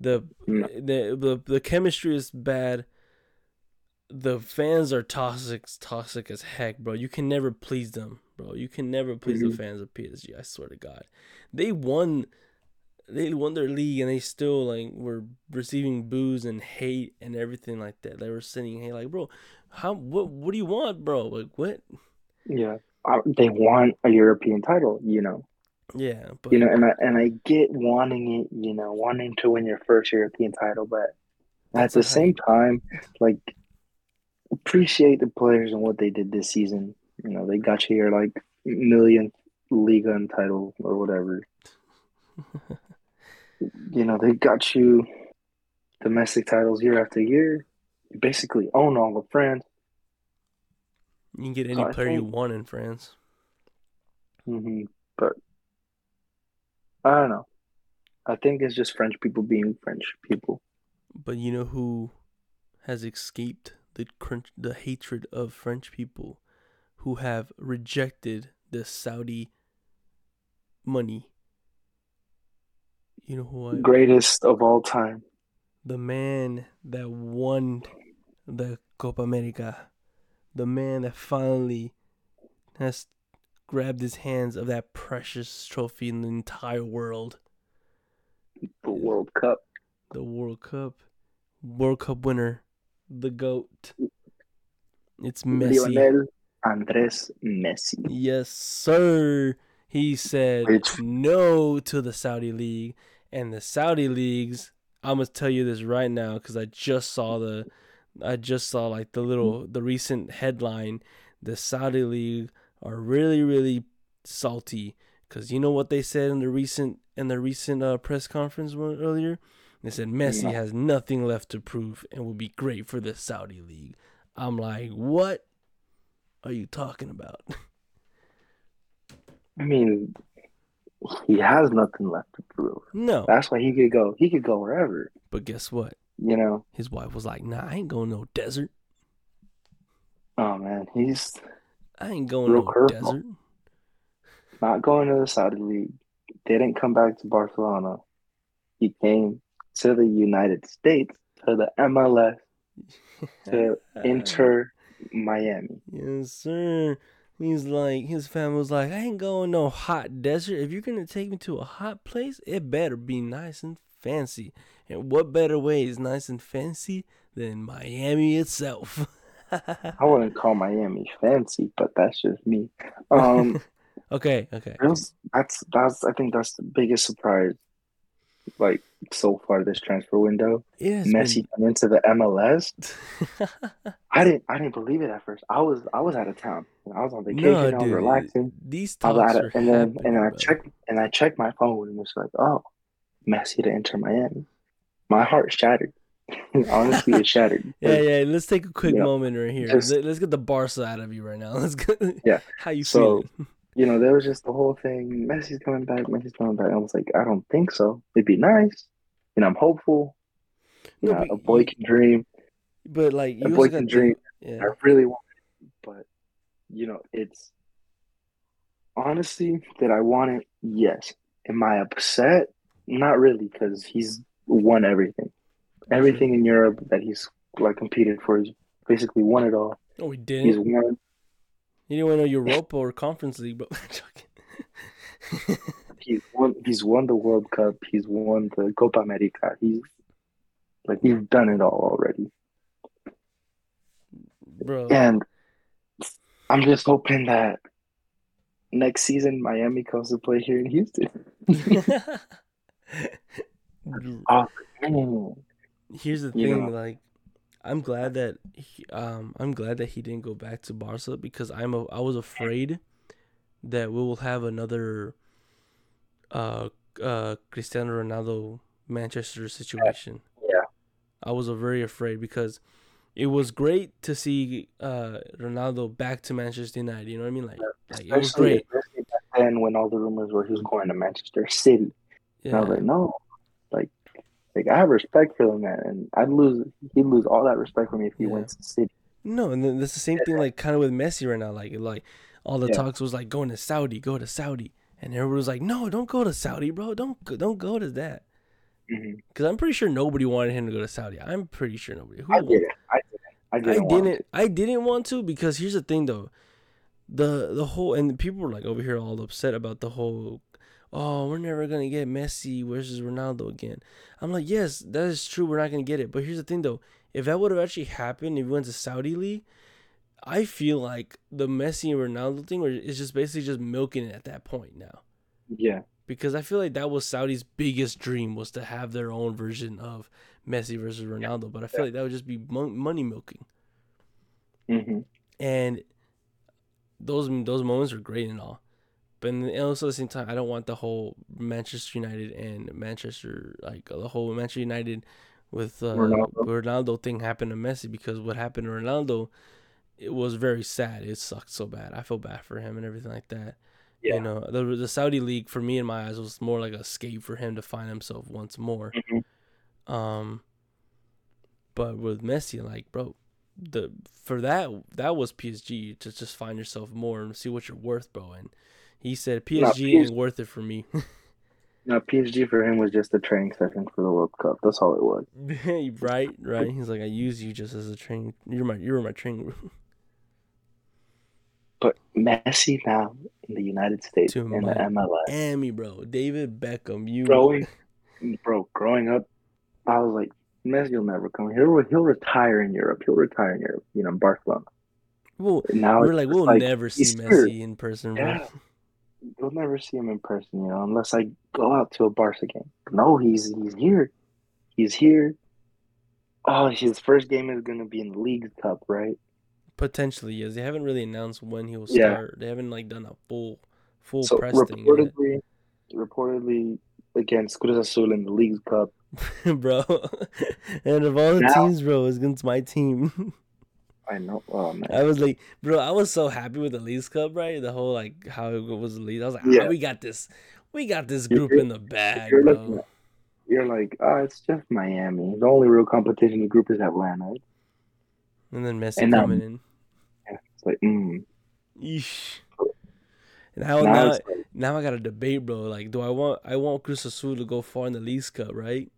The No. the the the chemistry is bad. The fans are toxic, toxic as heck, bro. You can never please them, bro. You can never please the Mhm. fans of PSG. I swear to God, they won, they won their league, and they still like were receiving boos and hate and everything like that. They were sending hate, like, bro, how what what do you want, bro? Like what? Yeah, I, they want a European title. You know. Yeah, but You know, and I and I get wanting it. You know, wanting to win your first European title, but at the same time, like appreciate the players and what they did this season. You know, they got you your like millionth league title or whatever. you know, they got you domestic titles year after year. You basically own all of France. You can get any So player you want in France. Mm-hmm, But I don't know. I think it's just French people being French people. But you know who has escaped the crunch, the hatred of French people who have rejected the Saudi money. You know who I Greatest of all time. the man that won the Copa America, the man that finally has grabbed his hands of that precious trophy in the entire world, The World Cup. the World Cup, World Cup winner, the GOAT. It's Messi. Lionel Andres Messi. Yes, sir. He said no to the Saudi League. And the Saudi leagues, I'm gonna tell you this right now because I just saw the, I just saw like the little the recent headline. The Saudi League are really really salty because you know what they said in the recent in the recent uh, press conference one earlier. They said Messi No. has nothing left to prove and will be great for the Saudi League. I'm like, what are you talking about? I mean, he has nothing left to prove. No. That's why he could go. He could go wherever. But guess what? You know. His wife was like, "Nah, I ain't going no desert. Oh man, he's I ain't going no curveball. desert." not going to the Saudi League. Didn't come back to Barcelona. He came to the United States to the MLS to Inter Miami. Yes, sir. He's like, his family was like, I ain't going no hot desert. If you're gonna take me to a hot place, it better be nice and fancy. And what better way is nice and fancy than Miami itself? I wouldn't call Miami fancy, but that's just me. Um, okay, okay. was- that's that's I think that's the biggest surprise, like so far this transfer window. Has Messi coming into the MLS. I didn't I didn't believe it at first. I was I was out of town. I was on vacation. no, I was relaxing. These I was talks at are it, and then and I checked and I checked my phone and it's like, oh, Messi to Inter Miami. My heart shattered. Honestly, it shattered. Yeah, yeah. Let's take a quick Yeah. moment right here. Just- Let- let's get the Barca out of you right now. Let's get Yeah. How you So, feeling? You know, there was just the whole thing. Messi's coming back. Messi's coming back. I was like, I don't think so. It'd be nice. And I'm hopeful. You No, know, a boy can dream. But like you A boy can dream. Yeah. I really want it, but you know, it's honestly that I want it. Yes. Am I upset? Not really, because he's won everything. Everything in Europe that he's like competed for, he's basically won it all. Oh, he did. He's won. You didn't win no Europa or Conference League, but. He's won. He's won the World Cup. He's won the Copa America. He's like he's done it all already. bro. And I'm just hoping that next season Miami comes to play here in Houston. Oh, man. Here's the You thing, know. like, I'm glad that he, um I'm glad that he didn't go back to Barca because I'm a, I was afraid that we will have another uh uh Cristiano Ronaldo Manchester situation. Yeah. I was very afraid because it was great to see uh Ronaldo back to Manchester United. You know what I mean? Like, like it was great. then when all the rumors were he was going to Manchester City. And I was like, no, like, like I have respect for the man, and I'd lose, he'd lose all that respect for me if he Yeah. went to City. No, and then that's the same thing like kind of with Messi right now. Like like all the Yeah. talks was like going to Saudi, go to Saudi, and everybody was like, no, don't go to Saudi, bro. Don't go, don't go to that. Mm-hmm. Because I'm pretty sure nobody wanted him to go to Saudi. I'm pretty sure nobody. Who I did it. I didn't. I I didn't. want didn't. I didn't want to because here's the thing though, the the whole and people were like over here all upset about the whole. Oh, we're never gonna get Messi versus Ronaldo again. I'm like, yes, that is true. We're not gonna get it. But here's the thing though, if that would have actually happened, if we went to Saudi league, I feel like the Messi and Ronaldo thing is just basically just milking it at that point now. Yeah. Because I feel like that was Saudi's biggest dream was to have their own version of Messi versus Ronaldo. But I feel like that would just be money milking hmm and those those moments are great and all. But in- also at the same time, I don't want the whole Manchester United and Manchester like the whole Manchester United with uh, Ronaldo. Ronaldo. thing happen to Messi because what happened to Ronaldo, it was very sad. It sucked so bad. I feel bad for him and everything like that. Yeah. You know, the the Saudi league for me in my eyes was more like a escape for him to find himself once more. Mhm. Um, But with Messi, like, bro, the for that that was PSG to just find yourself more and see what you're worth, bro. And he said PSG ain't worth it for me. no, PSG for him was just a training session for the World Cup. That's all it was. right, right. He's like, I use you just as a training. You're my, you're my training room. But Messi now in the United States To in the MLS, Miami, bro. David Beckham, you growing, bro, growing up, I was like, Messi will never come. He'll he'll retire in Europe. He'll retire in Europe. You know, Barcelona. Well, Now we're like, we'll like, never see Messi here. in person, bro. Yeah. You'll never see him in person, you know, unless I go out to a Barca game. No, he's he's here. He's here. Oh, his first game is gonna be in the League Cup, right? Potentially, yes. They haven't really announced when he will start. Yeah. They haven't like done a full, full So press thing yet. reportedly, reportedly against Cruz Azul in the League Cup. bro. and of all the Now- teams, bro, it's against my team. I know. Oh man. I was like, bro, I was so happy with the Leagues Cup, right? The whole like how it was the lead. I was like, Yeah. ah, we got this, we got this You're- group in the bag, you're looking bro. at- You're like, oh, it's just Miami. The only real competition in the group is Atlanta. And then Messi And now- coming in. It's like, mm. Eesh. Now, now now, like, now I got a debate, bro. Like, do I want I want Cruz Azul to go far in the Leagues Cup, right?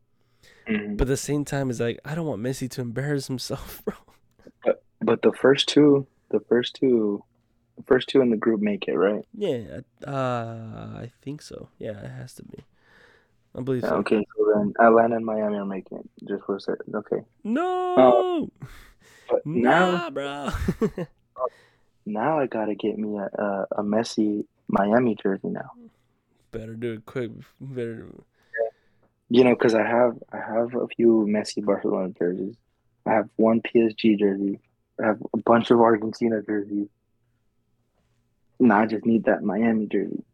mm. But at the same time, it's like I don't want Messi to embarrass himself, bro. But the first two, the first two, the first two in the group make it, right? Yeah, uh, I think so. Yeah, it has to be. I believe so. okay, so then Atlanta and Miami are making it. Just for a second. Okay. No, But now, nah, bro. now I gotta get me a, a, a Messi Miami jersey now. Better do it quick. Better. You know, because I have I have a few Messi Barcelona jerseys. I have one PSG jersey. Have a bunch of Argentina jerseys. Now I just need that Miami jersey.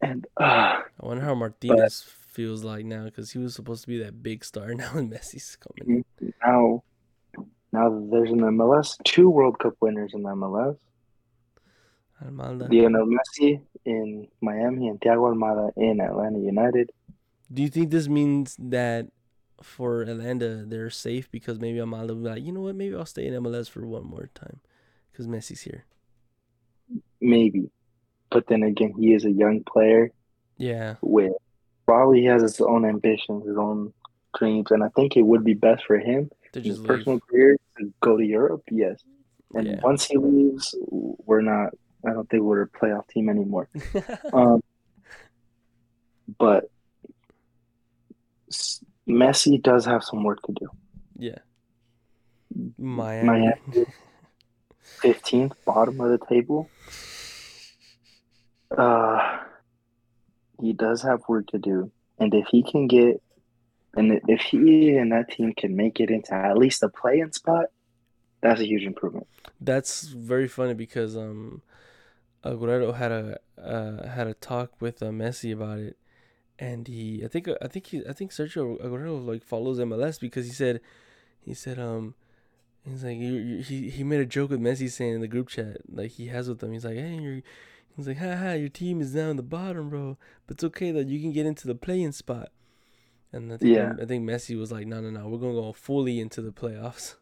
And uh, I wonder how Martinez feels like now because he was supposed to be that big star. Now and Messi's coming. now, now there's an MLS, two World Cup winners in the MLS. Almada. Lionel Messi in Miami and Thiago Almada in Atlanta United. Do you think this means that for Atlanta they're safe because maybe will be like, you know what, maybe I'll stay in MLS for one more time because Messi's here. Maybe. But then again, he is a young player Yeah, with probably he has his own ambitions, his own dreams, and I think it would be best for him to his just personal career to go to Europe. Yes, and Yeah. once he leaves, we're not. I don't think we're a playoff team anymore. Um, but Messi does have some work to do. yeah. Miami. Miami, fifteenth, bottom of the table. Uh, he does have work to do, and if he can get, and if he and that team can make it into at least a play-in spot, that's a huge improvement. That's very funny because um, Aguero had a uh, had a talk with uh, Messi about it, and he I think I think he I think Sergio Aguero like follows MLS because he said he said um he's like you, you, he he made a joke with Messi saying in the group chat like he has with them he's like hey you're he's like ha ha your team is down the bottom bro but it's okay that you can get into the play-in spot and I think Yeah. I think Messi was like no no no we're gonna go fully into the playoffs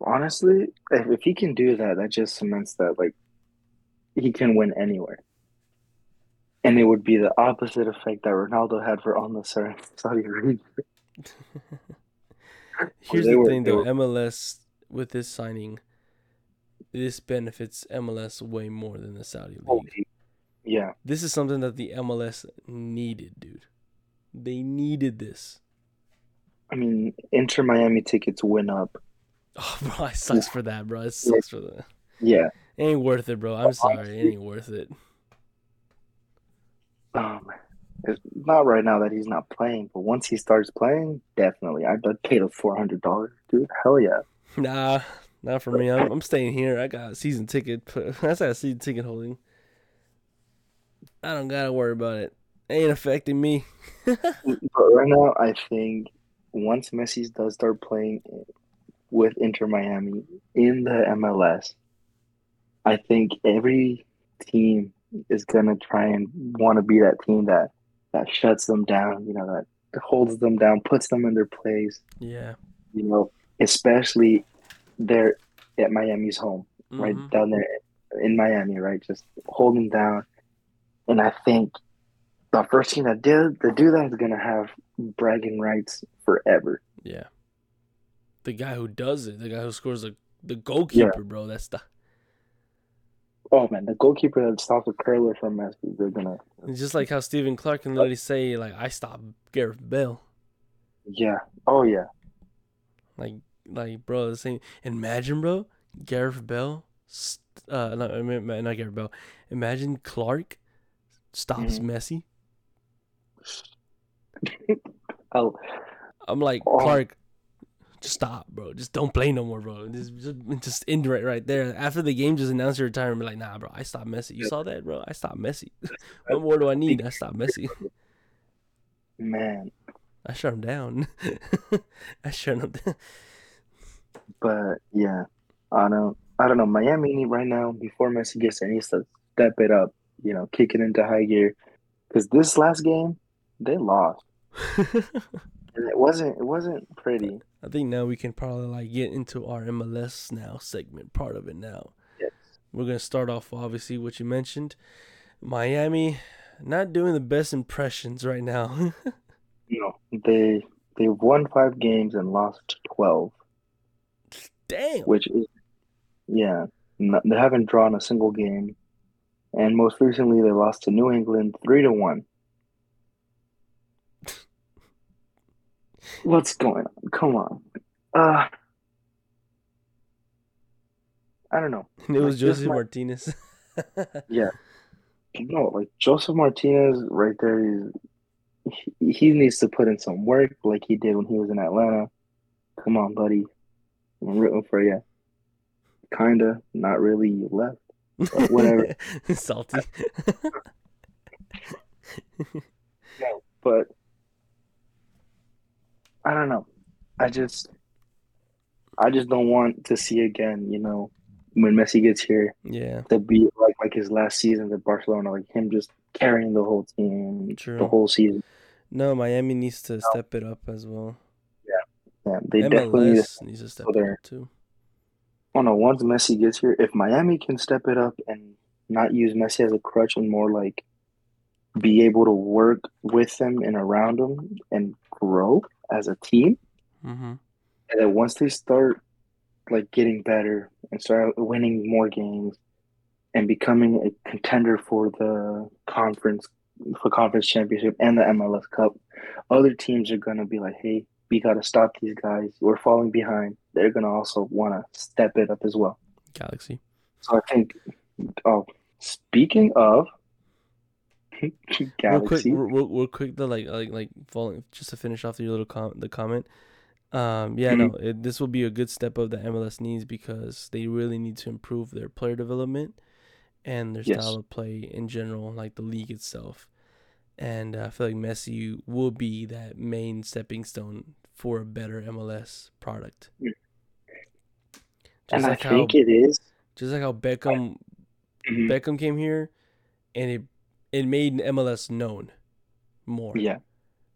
Honestly, if, if he can do that, that just cements that like he can win anywhere. And it would be the opposite effect that Ronaldo had for Al Nassr in Saudi Arabia. Here's the were- thing, though. were- MLS with this signing, this benefits MLS way more than the Saudi oh, league. Holy- Yeah, This is something that the MLS needed, dude. They needed this. I mean, Inter Miami tickets went up. Oh, bro, it sucks for that, bro. It sucks for that. Yeah, It ain't worth it, bro. I'm sorry, it ain't worth it. Um, it's not right now that he's not playing, but once he starts playing, definitely. I'd, I'd pay the four hundred dollars, dude. Hell yeah. Nah, not for me. I'm, I'm staying here. I got a season ticket. That's a season ticket holding. I don't gotta worry about it. Ain't affecting me. But right now, I think once Messi does start playing with Inter Miami in the MLS, I think every team is gonna try and want to be that team that that shuts them down. You know that holds them down, puts them in their place. Yeah. You know, especially there at Miami's home, right Mhm. down there in Miami, right, just holding down. And I think the first team that did to do that is gonna have bragging rights forever. Yeah. The guy who does it, the guy who scores the the goalkeeper, bro. That's the. Oh man, the goalkeeper that stops a curler from Messi, they're gonna It's just like how Stephen Clark can literally say, like, I stopped Gareth Bale. yeah. Oh yeah. Like, like, bro, the same. Imagine, bro, Gareth Bale. st- Uh, not, not Gareth Bale. Imagine Clark stops Mhm. Messi. Oh I'm like, Oh. Clark, just stop, bro. Just don't play no more, bro. Just, just, just end it right, there. After the game, just announce your retirement. Be like, nah, bro, I stopped Messi. You saw that, bro? I stopped Messi. what more do I need? I stopped Messi. man. I shut him down. I shut him down. But yeah, I don't I don't know. Miami need right now before Messi gets there needs to step it up, you know, kick it into high gear. Because this last game, they lost. And it wasn't it wasn't pretty. I think now we can probably like get into our MLS now segment part of it now. Yes. We're gonna start off obviously what you mentioned. Miami not doing the best impressions right now. Know, they they won five games and lost twelve, Damn. which is yeah, no, they haven't drawn a single game. And most recently they lost to New England three to one. What's going on? Come on. Uh I don't know. It was Like, this Joseph might- Martinez. Yeah. No, like Josef Martinez right there he, he needs to put in some work like he did when he was in Atlanta. Come on, buddy. I'm rooting for you. Kinda, not really you left. But whatever. Salty. No, but I don't know. I just I just don't want to see again, you know, when Messi gets here yeah. to be like like his last season at Barcelona, like him just carrying the whole team True. the whole season. No, Miami needs to step it up as well. Yeah, they definitely need to needs to step it up too. Oh no, once Messi gets here, if Miami can step it up and not use Messi as a crutch and more like be able to work with them and around them and grow as a team, Mm-hmm. and then once they start like getting better and start winning more games and becoming a contender for the conference for conference championship and the MLS Cup, other teams are gonna be like, hey, we gotta stop these guys. We're falling behind. They're gonna also wanna step it up as well. Galaxy. So I think, oh, speaking of Real quick, real, real, quick though, like like like following just to finish off your little com- the comment. Um, yeah, no, it, this will be a good step of the MLS needs because they really need to improve their player development and their Yes. style of play in general, like the league itself. And uh, I feel like Messi will be that main stepping stone for a better MLS product. Just and I like how, it is. just like how Beckham Mhm. Beckham came here, and it it made MLS known more. Yeah,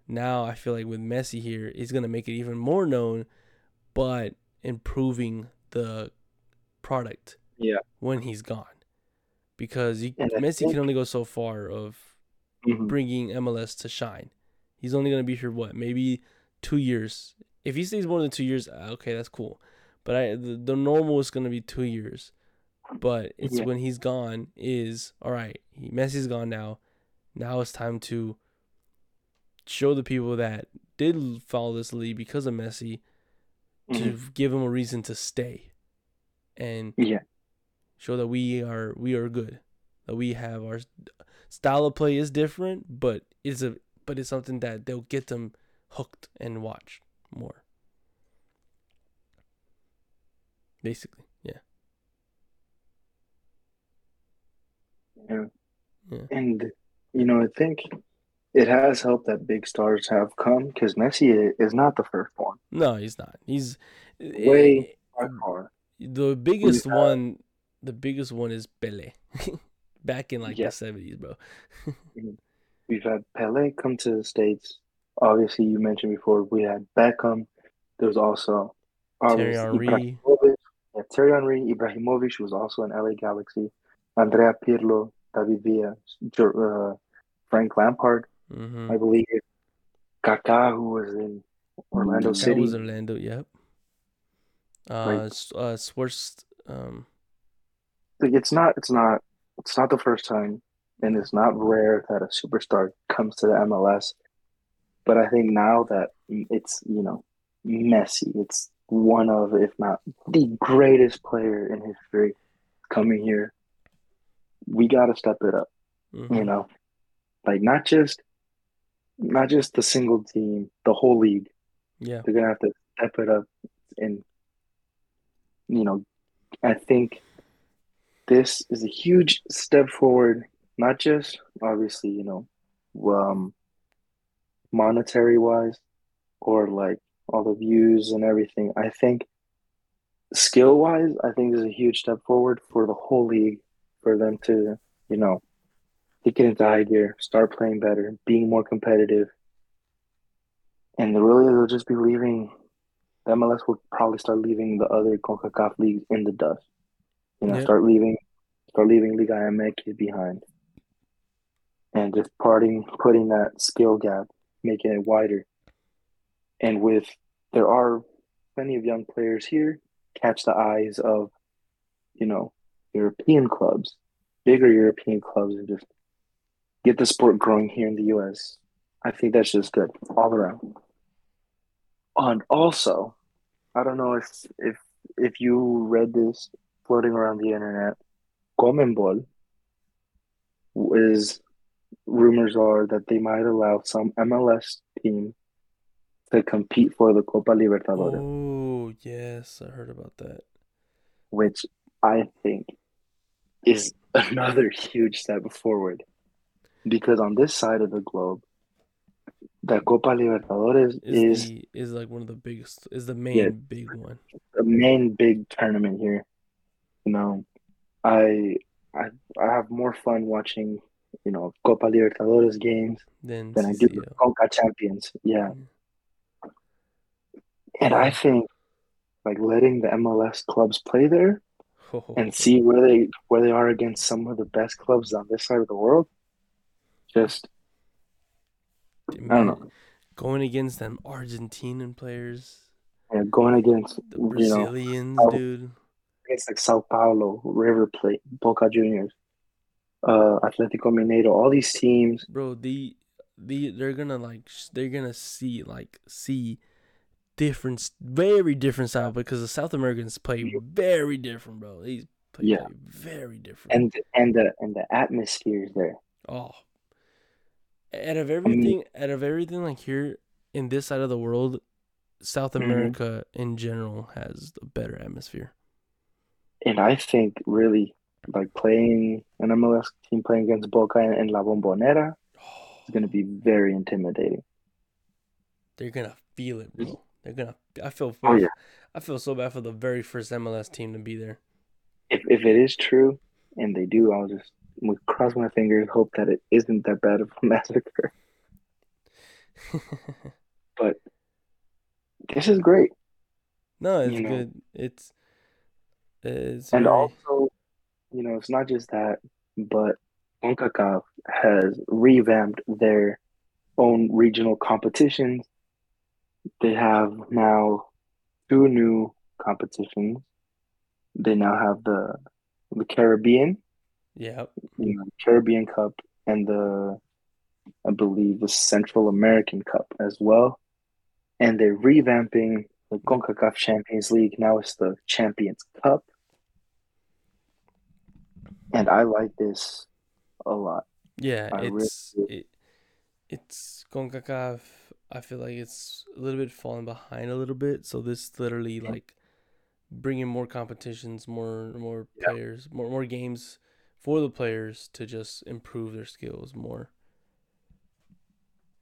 Now I feel like with Messi here, it's gonna make it even more known, but improving the product yeah. when he's gone, because I Messi think- can only go so far of Mhm. bringing MLS to shine. He's only gonna be here what maybe two years. If he stays more than two years, uh, okay, that's cool. But I the, the normal is gonna be two years. But it's Yeah. when he's gone is all right. He, Messi's gone now. Now it's time to show the people that did follow this league because of Messi to Mhm. give them a reason to stay, and Yeah. show that we are we are good, that we have our style of play is different, but it's a but it's something that they'll get them hooked and watch more. Basically, yeah. And you know, I think it has helped that big stars have come because Messi is not the first one. No, he's not. He's eh, Way eh, By far. the biggest one. The biggest one is Pele, back in like Yeah. the seventies, bro. Mm-hmm. We've had Pele come to the States. Obviously, you mentioned before we had Beckham. There was also Terry Henry. Yeah, Thierry Henry, Ibrahimovic, was also in LA Galaxy. Andrea Pirlo, David Villa, uh, Frank Lampard, Mm-hmm. I believe. Kaká, who was in Orlando That City. was Orlando. Yep. Uh, Like- uh, Swartz. Um, Like, it's not it's not it's not the first time and it's not rare that a superstar comes to the MLS. But I think now that it's, you know, Messi, it's one of, if not the greatest player in history coming here. We gotta step it up, mhm. you know. Like not just not just the single team, the whole league. Yeah. They're gonna have to step it up and you know, I think this is a huge step forward, not just obviously, you know, um monetary wise or like all the views and everything. I think skill wise, I think this is a huge step forward for the whole league for them to, you know, to get into high gear, start playing better, being more competitive. And really they'll just be leaving the MLS will probably start leaving the other CONCACAF leagues in the dust. You know, Yep. start leaving start leaving Liga MX behind. And just parting putting that skill gap, making it wider. And with there are plenty of young players here, catch the eyes of, you know, European clubs, bigger European clubs and just get the sport growing here in the US. I think that's just good all around. And also, I don't know if if if you read this floating around the internet, CONMEBOL is rumors are that they might allow some MLS team to compete for the Copa Libertadores, Oh yes, I heard about that. which I think is another huge step forward. Because on this side of the globe, the Copa Libertadores Is is the is like one of the biggest. Is the main Yeah. big one. the main big tournament here. You know, I I I have more fun watching, you know, Copa Libertadores games Then than I do CCL. Conca Champions. Yeah. And I think like letting the MLS clubs play there and see where they where they are against some of the best clubs on this side of the world. Just I don't know. Going against them Argentinian players, Yeah, going against the you know Brazilians, Oh. dude. against like Sao Paulo, River Plate, Boca Juniors, uh, Atletico Mineiro, all these teams. Bro, the the they're gonna like they're gonna see like see different, very different style because the South Americans play very different, bro. They play, Yeah. play very different. and and the and the atmosphere is there. Oh, out of everything, out of everything, like here in this side of the world, South Mhm. America in general has a better atmosphere. And I think really like playing an MLS team playing against Boca and, and La Bombonera Oh, is going to be very intimidating. they're gonna feel it, bro. They're gonna. I feel. Oh yeah, I feel so bad for the very first MLS team to be there. if if it is true and they do, I'll just cross my fingers, hope that it isn't that bad of a massacre. But this is great, no, it's You know. good. It's. It's and very- also, you know, it's not just that, but CONCACAF has revamped their own regional competitions. They have now two new competitions. They now have the the Caribbean, yeah. you know, Caribbean Cup, and the I believe the Central American Cup as well. And they're revamping the CONCACAF Champions League. Now it's the Champions Cup. And I like this a lot. Yeah, I it's do. it, it's CONCACAF. I feel like it's a little bit falling behind a little bit. So this literally like bringing more competitions, more more Yeah. players, more more games for the players to just improve their skills more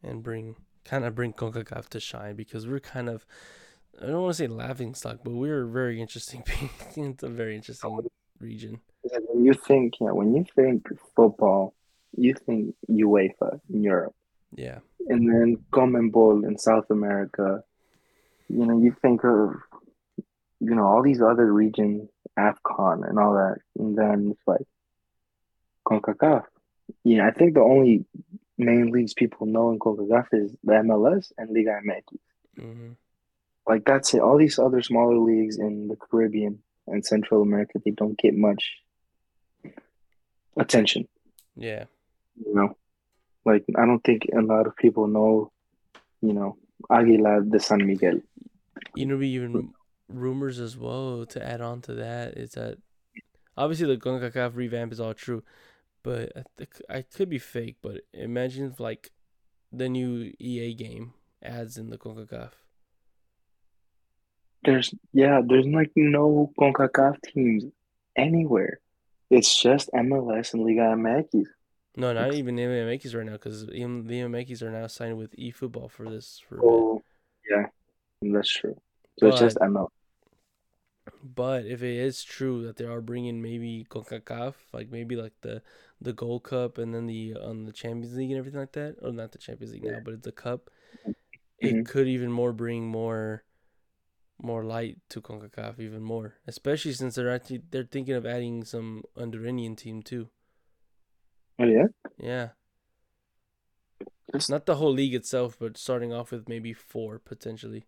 and bring kind of bring CONCACAF to shine because we're kind of I don't want to say laughing stock, but we're very interesting. it's a very interesting region. When you think, yeah, when you think football, you think UEFA in Europe. Yeah, and then CONMEBOL in South America. You know, you think of you know all these other regions, AFCON and all that, and then it's like CONCACAF. Yeah, I think the only main leagues people know in CONCACAF is the MLS and Liga MX. hmm Like that's it. All these other smaller leagues in the Caribbean and Central America, they don't get much attention. Yeah. You know, like I don't think a lot of people know. You know, Aguilar de San Miguel. You know, we even rumors as well to add on to that is that obviously the CONCACAF revamp is all true, but I, think, I could be fake. But imagine if like the new EA game adds in the CONCACAF. There's yeah, there's like no CONCACAF teams anywhere. It's just MLS and Liga MX. No, not even the MX right now because even the MX are now signed with eFootball for this for. Oh, yeah, that's true. So it's just ML. But if it is true that they are bringing maybe CONCACAF, like maybe like the the Gold Cup and then the on the Champions League and everything like that, or not the Champions League now, but it's the Cup, it Mhm. could even more bring more more light to CONCACAF even more, especially since they're actually they're thinking of adding some Honduran team too. Oh yeah, Yeah, Just- not the whole league itself, but starting off with maybe four potentially.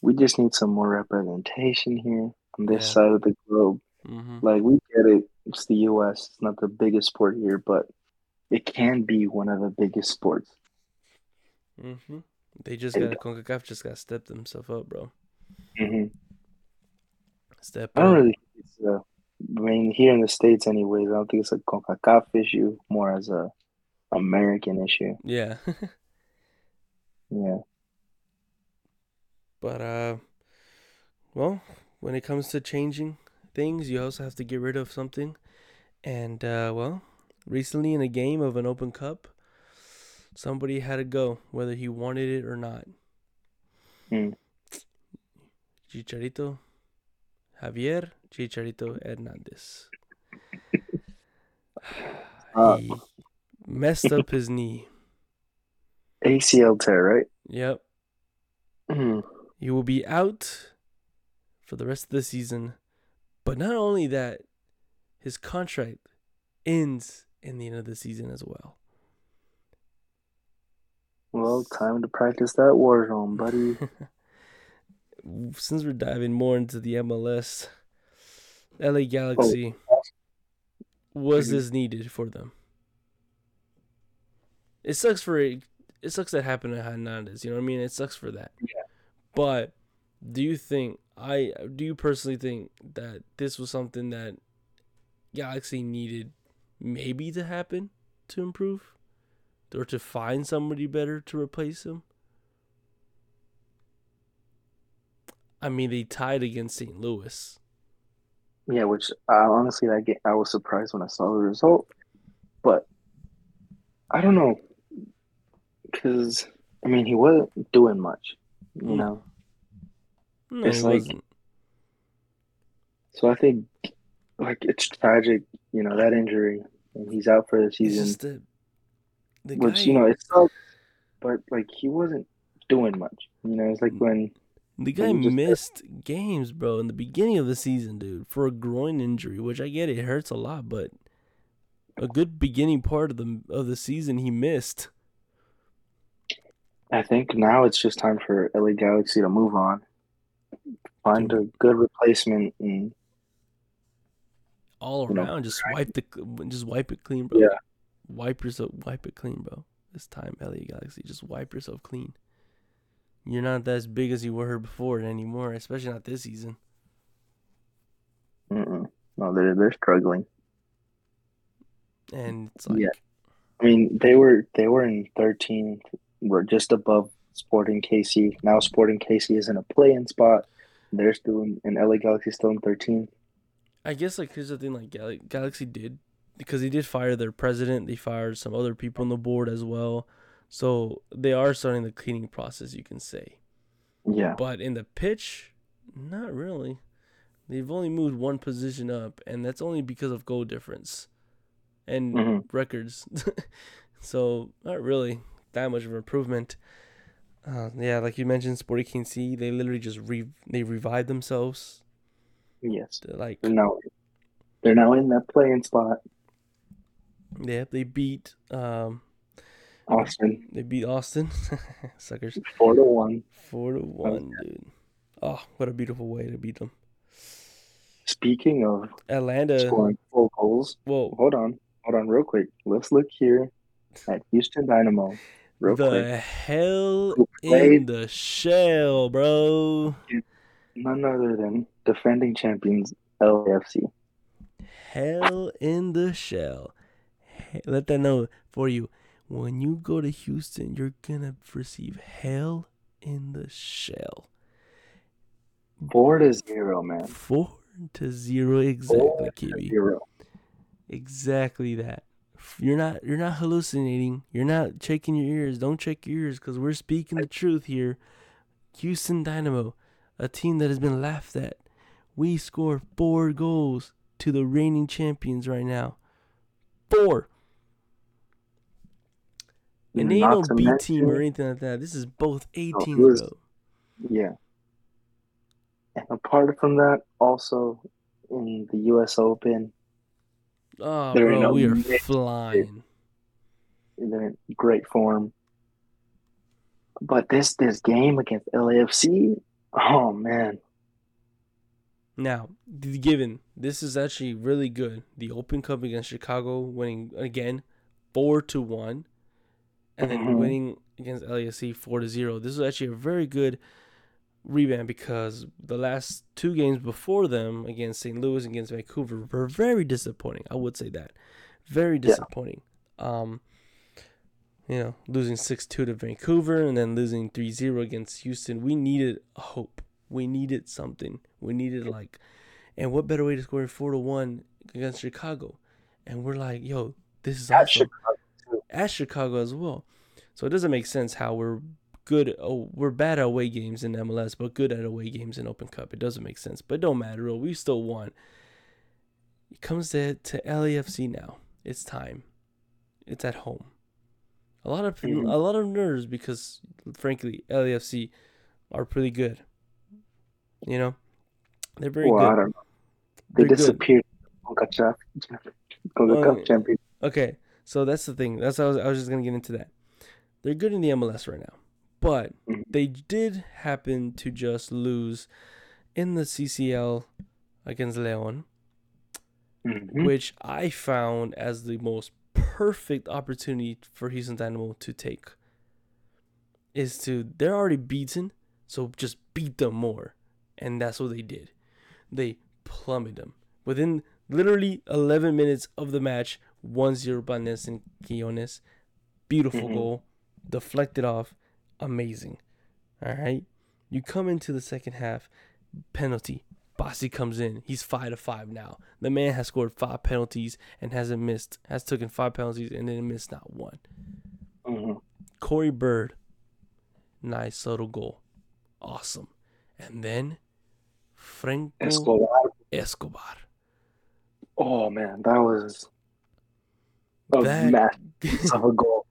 we just need some more representation here on this Yeah. side of the globe. Mm-hmm. Like we get it, it's the U.S. It's not the biggest sport here, but it can be one of the biggest sports. Mm-hmm. They just got CONCACAF just got to step themselves up, bro. Mm-hmm. Step I don't up. really. think It's a, I mean, here in the states, anyways, I don't think it's a CONCACAF issue, more as a American issue. Yeah. Yeah. But uh well, when it comes to changing things, you also have to get rid of something. And uh well, recently in a game of an open cup, somebody had to go whether he wanted it or not. Hmm. Chicharito Javier Chicharito Hernandez. Uh, he messed up his knee. ACL tear, right? Yep. Mhm. He will be out for the rest of the season. But not only that, his contract ends in the end of the season as well. Well, time to practice that war zone, buddy. Since we're diving more into the MLS, LA Galaxy, was Mhm. this needed for them? It sucks for it. It sucks that happened to Hernandez. You know what I mean? It sucks for that. Yeah. But do you think I do you personally think that this was something that Galaxy needed maybe to happen to improve? Or to find somebody better to replace him? I mean they tied against St. Louis. Yeah, which I honestly, I get, I was surprised when I saw the result, but I don't know, because I mean, he wasn't doing much, you Mm. know. No, It's like- wasn't. So I think, like, it's tragic, you know, that injury, and he's out for the season, just that the which guy, you know it sucks, but like he wasn't doing much. You know, it's like when The guy missed games, bro, in the beginning of the season, dude, for a groin injury, which I get it hurts a lot, but a good beginning part of the of the season he missed. I think now it's just time for LA Galaxy to move on, find a good replacement, and All You know, around, just wipe the just wipe it clean, bro. Yeah. Wipe yourself wipe it clean, bro. This time, LA Galaxy, just wipe yourself clean. You're not as big as you were before anymore, especially not this season. mm-mm. no, they're they're struggling. And it's like Yeah. I mean, they were they were in 13th. We're just above Sporting KC. Now Sporting KC is in a play-in spot. They're still in, and LA Galaxy still in 13th. I guess like here's the thing like Gal- Galaxy did because he did fire their president, they fired some other people on the board as well. So they are starting the cleaning process, you can say. Yeah, But in the pitch, not really. They've only moved one position up, and that's only because of goal difference and Mhm. records. so not really. that much of an improvement. Uh, yeah, like you mentioned, Sporting KC, they literally just re they revived themselves. Yes, They're like they're now they're now in that playing spot. yeah, they beat um Austin they beat Austin, suckers, four to one. four to uh, one, dude. Oh, what a beautiful way to beat them. Speaking of Atlanta, scoring four goals, whoa, hold on, hold on, real quick. Let's look here at Houston Dynamo, real the quick. hell in the shell, bro. none other than defending champions LAFC. Hell in the shell. He- Let that know for you. When you go to Houston, you're gonna receive hell in the shell. Four to zero, man. Four to zero, exactly, Four to Kiwi. zero. Exactly that. You're not you're not hallucinating. You're not checking your ears. Don't check your ears because we're speaking the truth here. Houston Dynamo, a team that has been laughed at. We scored four goals to the reigning champions right now. Four. And they ain't no B team or anything like that. This is both A No, teams, it was- bro. Yeah. And apart from that, also in the U.S. Open, Oh, They're in bro, we are mixed flying. they're in great form. But this this game against LAFC, oh man, Now, given this is actually really good, the Open Cup against Chicago, winning again four to one, and then Mhm. winning against LAFC four to zero. This was actually a very good rebound because the last two games before them against St. Louis and against Vancouver were very disappointing. I would say that very Yeah. disappointing. Um, you know, losing six two to Vancouver and then losing 3-0 against Houston. We needed hope. We needed something. We needed like, and what better way to score four to one against Chicago? And we're like, yo, this is awesome Chicago, at Chicago as well. So it doesn't make sense how we're good. Oh, we're bad at away games in MLS, but good at away games in Open Cup. It doesn't make sense, but don't matter. We still won. It comes to to LAFC now. It's time. It's at home. A lot of Mhm. a lot of nerves because, frankly, LAFC are pretty good. You know, they're very well, good. They They're good. disappeared. Concacaf Well, Cup champion. Okay, so that's the thing. That's I was, I was just gonna get into that. They're good in the MLS right now, but Mhm. they did happen to just lose in the CCL against Leon, Mhm. which I found as the most perfect opportunity for Houston Dynamo to take. Is to they're already beaten, so just beat them more, and that's what they did. They plummeted them within literally 11 minutes of the match. 1-0 by Nelson Quinones. Beautiful Mhm. goal, deflected off, amazing. All right, you come into the second half, penalty. Bassi comes in. He's five to five now. The man has scored five penalties and hasn't missed. Has taken five penalties and then missed not one. Mhm. Corey Baird, nice subtle goal, awesome. And then Franco Escobar. Escobar. Oh man, that was a That- massive of a goal.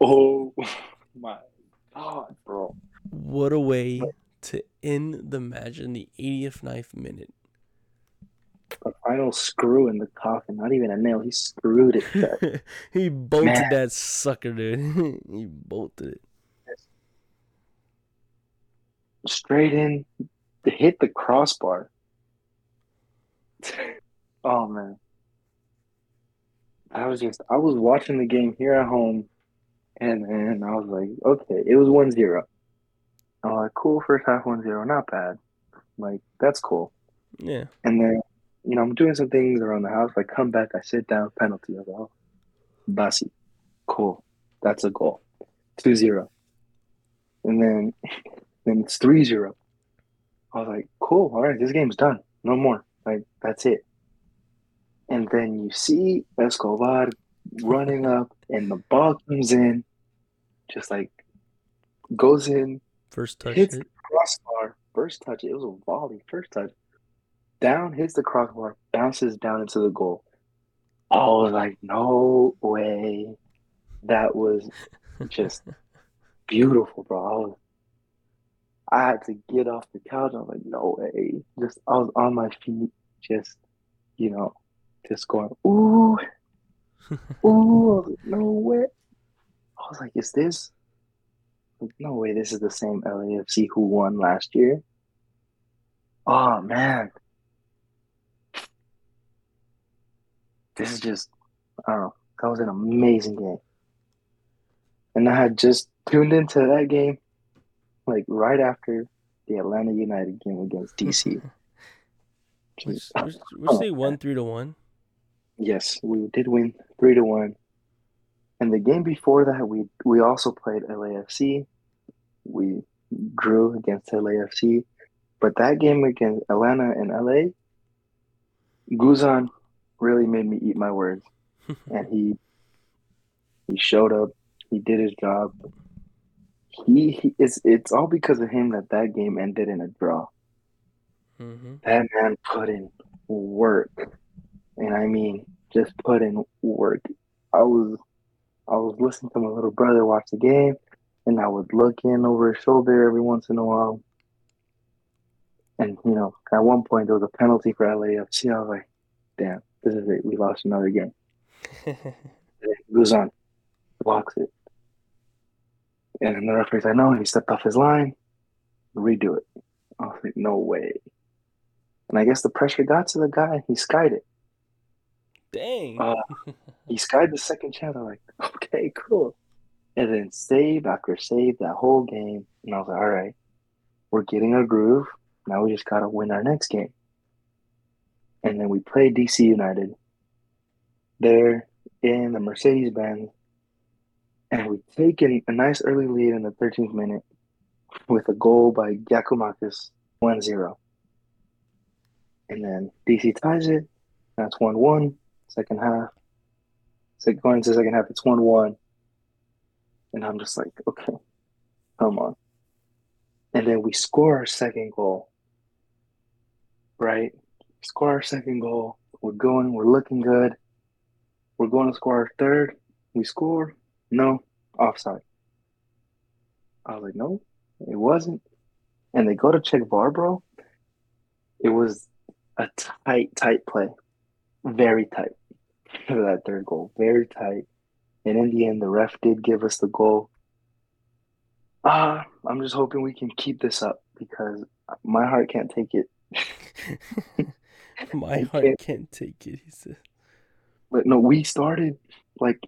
Oh my god, bro. what a way to end the match in the 80th ninth minute. A final screw in the coffin. Not even a nail. He screwed it he bolted Man. that sucker, dude. he bolted it. Straight in. To hit the crossbar. oh man. I was just I was watching the game here at home and then I was like, okay, it was 1-0. I'm like, cool, first half 1-0, not bad. Like, that's cool. Yeah. And then, you know, I'm doing some things around the house. I come back, I sit down, penalty. I was like, oh, Bassi. Cool. That's a goal. 2 0. And then, then it's 3 0. I was like, cool. All right, this game's done. No more. Like, that's it. And then you see Escobar running up, and the ball comes in, just like goes in, First touch hits crossbar. First touch, it was a volley. First touch, down hits the crossbar, bounces down into the goal. I was like, no way. That was just beautiful, bro. I was, I had to get off the couch. I was like, no way. Just I was on my feet, just you know, just going, ooh, ooh. No way. I was like, is this? No way. This is the same LAFC who won last year. Oh man, this is just. I don't know. That was an amazing game. And I had just tuned into that game like right after the Atlanta United game against DC. which, which, which they won three to one. Yes, we did win three to one. And the game before that, we we also played LAFC. We drew against LAFC, but that game against Atlanta and LA, Guzan really made me eat my words, and he he showed up. He did his job. He, he it's it's all because of him that that game ended in a draw. Mm-hmm. That man put in work, and I mean just put in work. I was I was listening to my little brother watch the game, and I would look in over his shoulder every once in a while. And you know, at one point there was a penalty for LAFC. I was like, "Damn, this is it. We lost another game." Guzan blocks it. And then the referee's like, no, he stepped off his line. Redo it. I was like, no way. And I guess the pressure got to the guy. He skied it. Dang. Uh, he skied the second chance. I'm like, okay, cool. And then save after save that whole game. And I was like, all right, we're getting a groove. Now we just got to win our next game. And then we play DC United there in the Mercedes Benz and we taken a nice early lead in the 13th minute with a goal by Giakoumakis 1-0. And then DC ties it. That's 1-1. Second half. So going into the second half, it's 1-1. And I'm just like, okay, come on. And then we score our second goal. Right? Score our second goal. We're going, we're looking good. We're going to score our third. We score. No, offside. I was like, no, it wasn't. And they go to check VAR, bro. It was a tight, tight play. Very tight for that third goal. Very tight. And in the end, the ref did give us the goal. Ah, uh, I'm just hoping we can keep this up because my heart can't take it. my heart can't. can't take it, he said. But no, we started like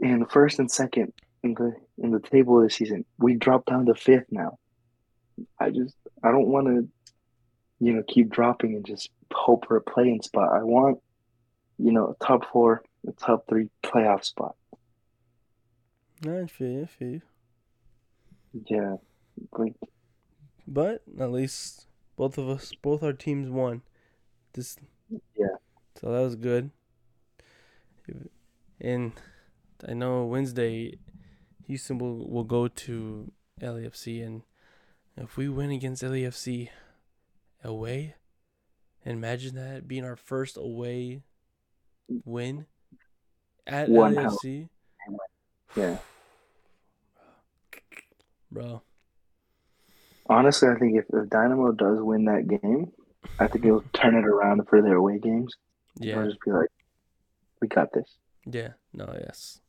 in the first and second in the in the table this season. We dropped down to fifth now. I just I don't want to, you know, keep dropping and just hope for a playing spot. I want, you know, top four, top three playoff spot. I feel, I feel. Yeah, like. But at least both of us, both our teams won. This. Yeah. So that was good. And I know Wednesday, Houston will will go to LAFC, and if we win against LAFC away, imagine that being our first away win at One LAFC. Yeah, bro. Honestly, I think if, if Dynamo does win that game, I think it'll turn it around for their away games. Yeah, I'll just be like, we got this. Yeah. No. Yes.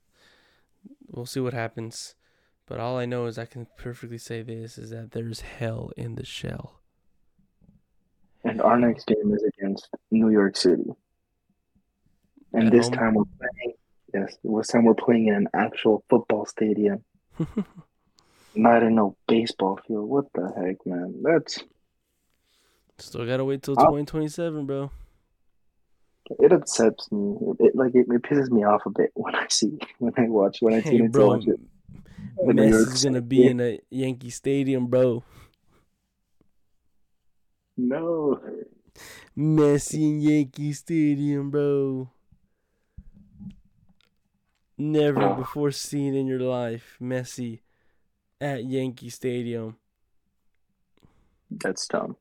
We'll see what happens. But all I know is I can perfectly say this is that there's hell in the shell. And our next game is against New York City. And At this home? time we're playing yes, this time we're playing in an actual football stadium. Not in no baseball field. What the heck, man? That's still gotta wait till twenty twenty seven, bro it upsets me. It, it like it, it, pisses me off a bit when I see when I watch when I hey, tune bro, watch it. Messi's gonna be in a Yankee Stadium, bro. No. Messi in Yankee Stadium, bro. Never oh. before seen in your life, Messi at Yankee Stadium. That's dumb.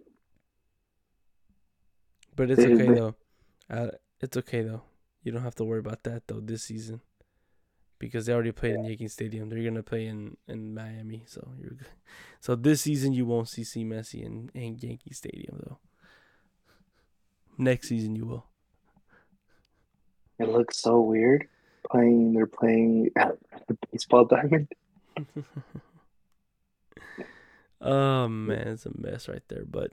But it's okay though. Uh, it's okay though. You don't have to worry about that though this season, because they already played in Yankee Stadium. They're gonna play in, in Miami, so you're good. So this season you won't see see Messi in, in Yankee Stadium though. Next season you will. It looks so weird playing. They're playing at the baseball diamond. oh man, it's a mess right there. But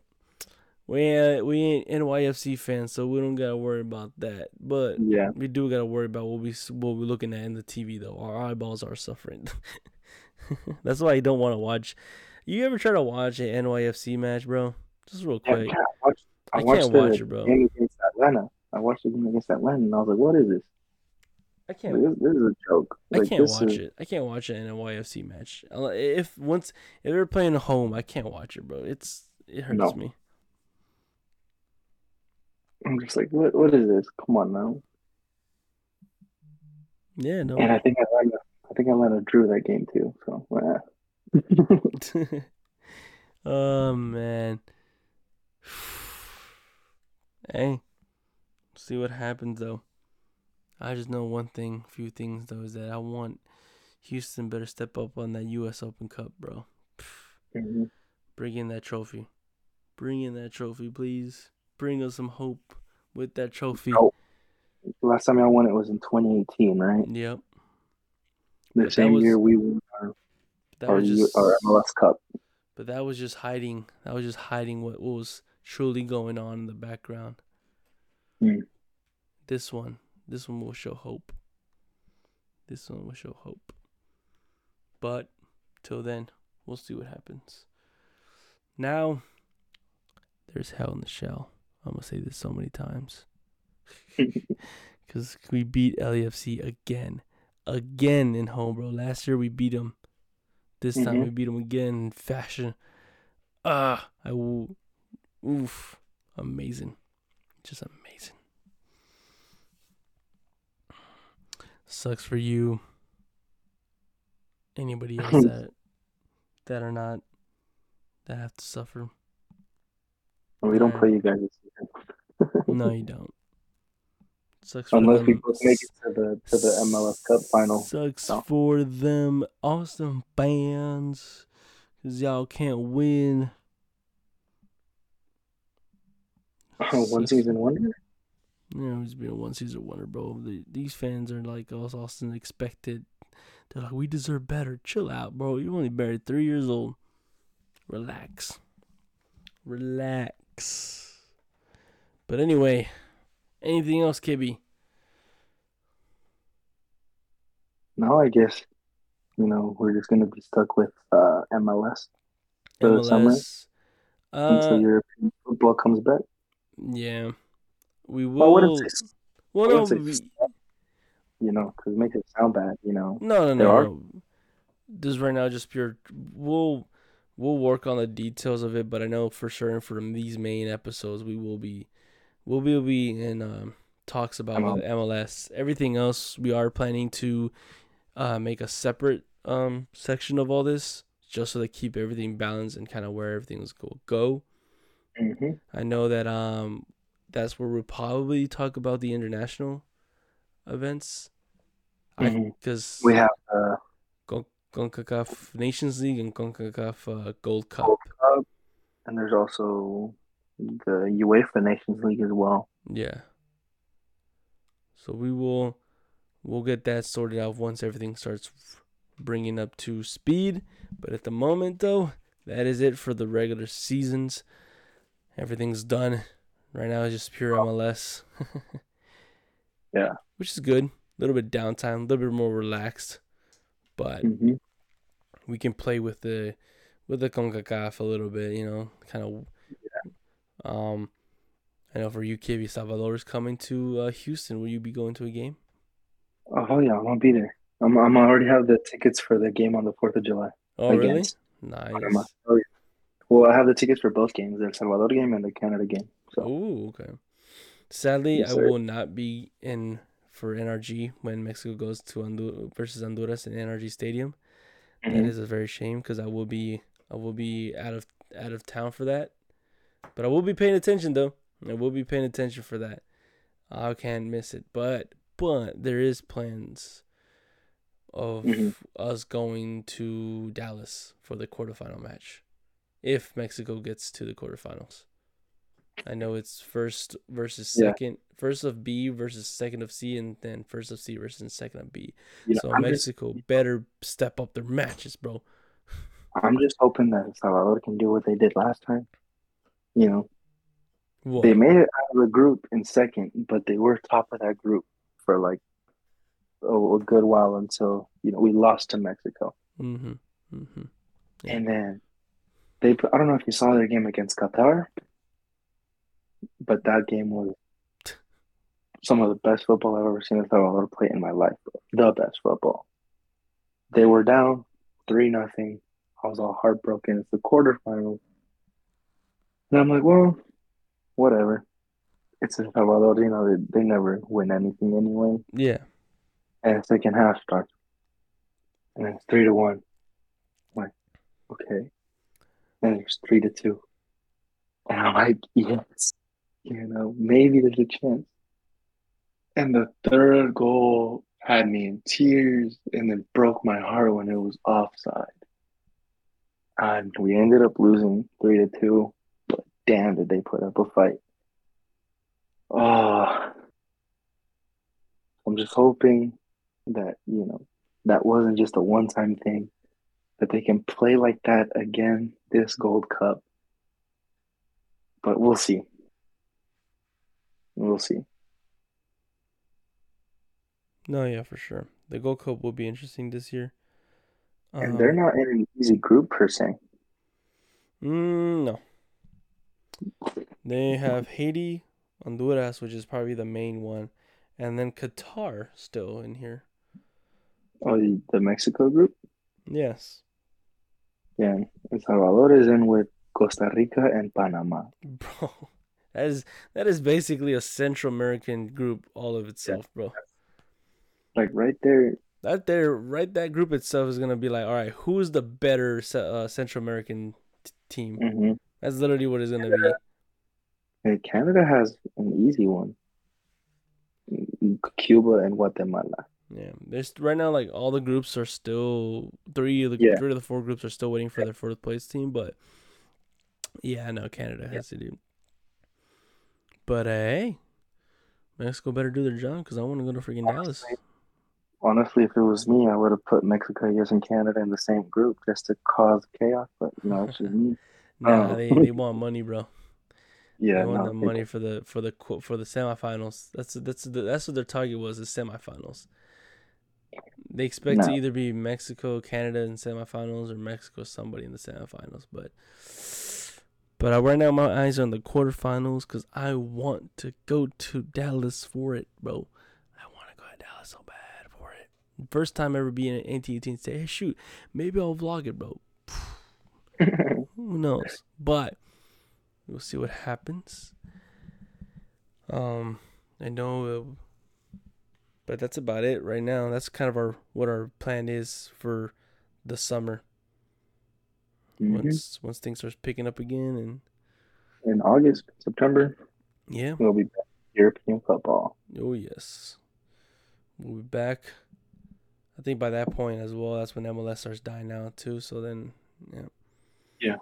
we ain't, we ain't NYFC fans, so we don't gotta worry about that. But Yeah, we do gotta worry about what we what we're looking at in the TV though. Our eyeballs are suffering. That's why I don't want to watch. You ever try to watch an NYFC match, bro? Just real quick. yeah, I watched. I, I watched can't the watch it, bro. game against Atlanta. I watched the game against Atlanta, and I was like, "What is this? I can't. this, this is a joke." I can't watch is, it. I can't watch an NYFC match. If once if they're playing at home, I can't watch it, bro. It's it hurts No. me. I'm just like, "What? What is this? Come on now!" Yeah, no. And I think Atlanta. I think Atlanta drew that game too. So, eh. oh man. Hey, see what happens though. I just know one thing, few things though, is that I want Houston better step up on that U.S. Open Cup, bro. Mhm. Bring in that trophy. Bring in that trophy, please. Bring us some hope with that trophy. Oh. last time I won it was in 2018, right? Yep. The that same was- year we won our, That our, was just our MLS Cup. But that was just hiding. That was just hiding what, was truly going on in the background. Hmm. This one, this one will show hope. This one will show hope. But till then, we'll see what happens. Now, there's hell in the shell. I'm gonna say this so many times because we beat LAFC again, again in home, bro. Last year we beat them. This time Mhm. we beat them again in fashion. Ah, I will. Oof, amazing, just amazing. Sucks for you. Anybody else that that are not that have to suffer. we don't play you guys. No, you don't. Sucks for Unless we them. both make it to the to the MLS Cup final. Sucks No. for them Austin fans, cause y'all can't win. One Sucks. season wonder. Yeah, he's been a one season wonder, bro. The, these fans are like us, Austin expected. They're like, we deserve better. Chill out, bro. You're only barely three years old. Relax. Relax. But anyway, anything else, Kibby? No, I guess you know we're just gonna be stuck with uh, MLS For the summer? MLS. until Uh, European football comes back. yeah. We Well, will. Well, I no, wouldn't we- you know, because it makes it sound bad. You know, No, no, There no. are- no. This right now just pure. We'll we'll work on the details of it, but I know for sure from these main episodes we will be we'll be, we'll be in um, talks about MLS. MLS. Everything else we are planning to uh, make a separate um, section of all this, just so to keep everything balanced and kind of where everything everything's go go. hmm I know that um that's where we'll probably talk about the international events. I Mhm. because we have uh, CONCACAF Nations League and CONCACAF uh, Gold Cup. Gold Cup, and there's also the UEFA Nations League as well. Yeah. So we will we'll get that sorted out once everything starts bringing up to speed. But at the moment though, that is it for the regular seasons. Everything's done. Right now it's just pure MLS. Yeah. Which is good. A little bit downtime, a little bit more relaxed. But hmm we can play with the with the CONCACAF a little bit, you know, kind of. Um, I know for you, Kibby, Salvador is coming to uh, Houston. Will you be going to a game? Oh yeah, I'm gonna be there. I'm I'm already have the tickets for the game on the Fourth of July. Oh, really? Nice. Oh, yeah. Well, I have the tickets for both games, the El Salvador game and the Canada game. So Oh, okay. Sadly, Yes, I will not be in for NRG when Mexico goes to Honduras versus Honduras in NRG Stadium. That Mhm. is a very shame because I will be I will be out of out of town for that. But I will be paying attention though. I will be paying attention for that. I can't miss it. But but there is plans of Mhm. us going to Dallas for the quarterfinal match, if Mexico gets to the quarterfinals. I know it's first versus Yeah. second, first of B versus second of C, and then first of C versus second of B. You know, so I'm just, Mexico better step up their matches, bro. I'm just hoping that Salvador can do what they did last time. You know, What? they made it out of the group in second, but they were top of that group for like oh, a good while until you know we lost to Mexico, Mm-hmm. Mm-hmm. Yeah. and then they. I don't know if you saw their game against Qatar, but that game was some of the best football I've ever seen El Salvador play in my life. Bro. The best football. They were down three nothing. I was all heartbroken. It's the quarterfinals. And I'm like, well, whatever. It's El Salvador, you know, they, they never win anything anyway. Yeah. And second half starts. And it's three to one. I'm like, okay. And it's three to two. And I'm like, yes. You know, maybe there's a chance. And the third goal had me in tears and then broke my heart when it was offside. And we ended up losing three to two, but damn did they put up a fight. Oh, I'm just hoping that, you know, that wasn't just a one time thing, that they can play like that again this Gold Cup. But we'll see. We'll see. No, yeah, for sure. The Gold Cup will be interesting this year. And they're Um, not in an easy group per se. mm, no. They have Haiti, Honduras, which is probably the main one, and then Qatar still in here. Oh, the, the Mexico group? Yes. Yeah. El Salvador is in with Costa Rica and Panama. Bro, that is that is basically a Central American group all of itself, bro. Like right there, That there, right, that group itself is gonna be like, all right, who's the better uh, Central American t- team? hmm That's literally what it's gonna be. And Canada has an easy one. Cuba and Guatemala. Yeah, there's right now like all the groups are still three of the Yeah. three of the four groups are still waiting for their fourth place team, but yeah, I know Canada has to do. But uh, hey, Mexico better do their job because I want to go to freaking Dallas. Honestly, if it was me, I would have put Mexico, US, and Canada in the same group just to cause chaos. But you know, it's just me. Nah, Oh. they they want money, bro. Yeah, They want no, the money for the for the for the semifinals. That's that's the, that's what their target was. The semifinals. They expect to either be Mexico, Canada in semifinals, or Mexico somebody in the semifinals. But but uh, right now my eyes are on the quarterfinals because I want to go to Dallas for it, bro. I want to go to Dallas so bad for it. First time ever being at AT&T say, hey, shoot, maybe I'll vlog it, bro. Who knows? But we'll see what happens. Um, I know, uh, but that's about it right now. That's kind of our what our plan is for the summer. Mhm. Once once things start picking up again, and In August, September, yeah, we'll be back European football. oh yes, we'll be back. I think by that point as well, that's when MLS starts dying out too. So then, yeah.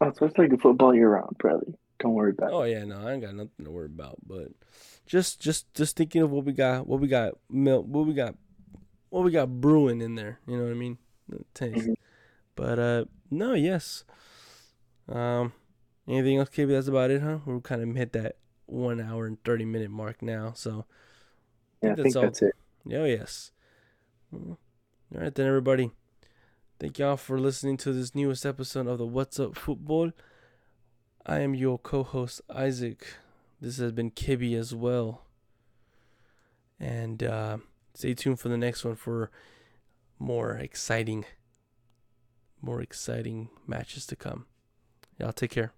Oh, so it's like a football year round, Bradley. Don't worry about Oh yeah, no, I ain't got nothing to worry about. But just just just thinking of what we got, what we got, milk, what we got, what we got brewing in there. You know what I mean? The taste. Mhm. But uh, no, yes. Um, anything else, KB? That's about it, huh? We're kind of hit that one hour and thirty minute mark now. So. Yeah, I that's think all. that's it. Oh yes. All right then, everybody. Thank y'all for listening to this newest episode of the What's Up Football. I am your co-host Isaac. This has been Kibby as well. And uh, stay tuned for the next one for more exciting, more exciting matches to come. Y'all take care.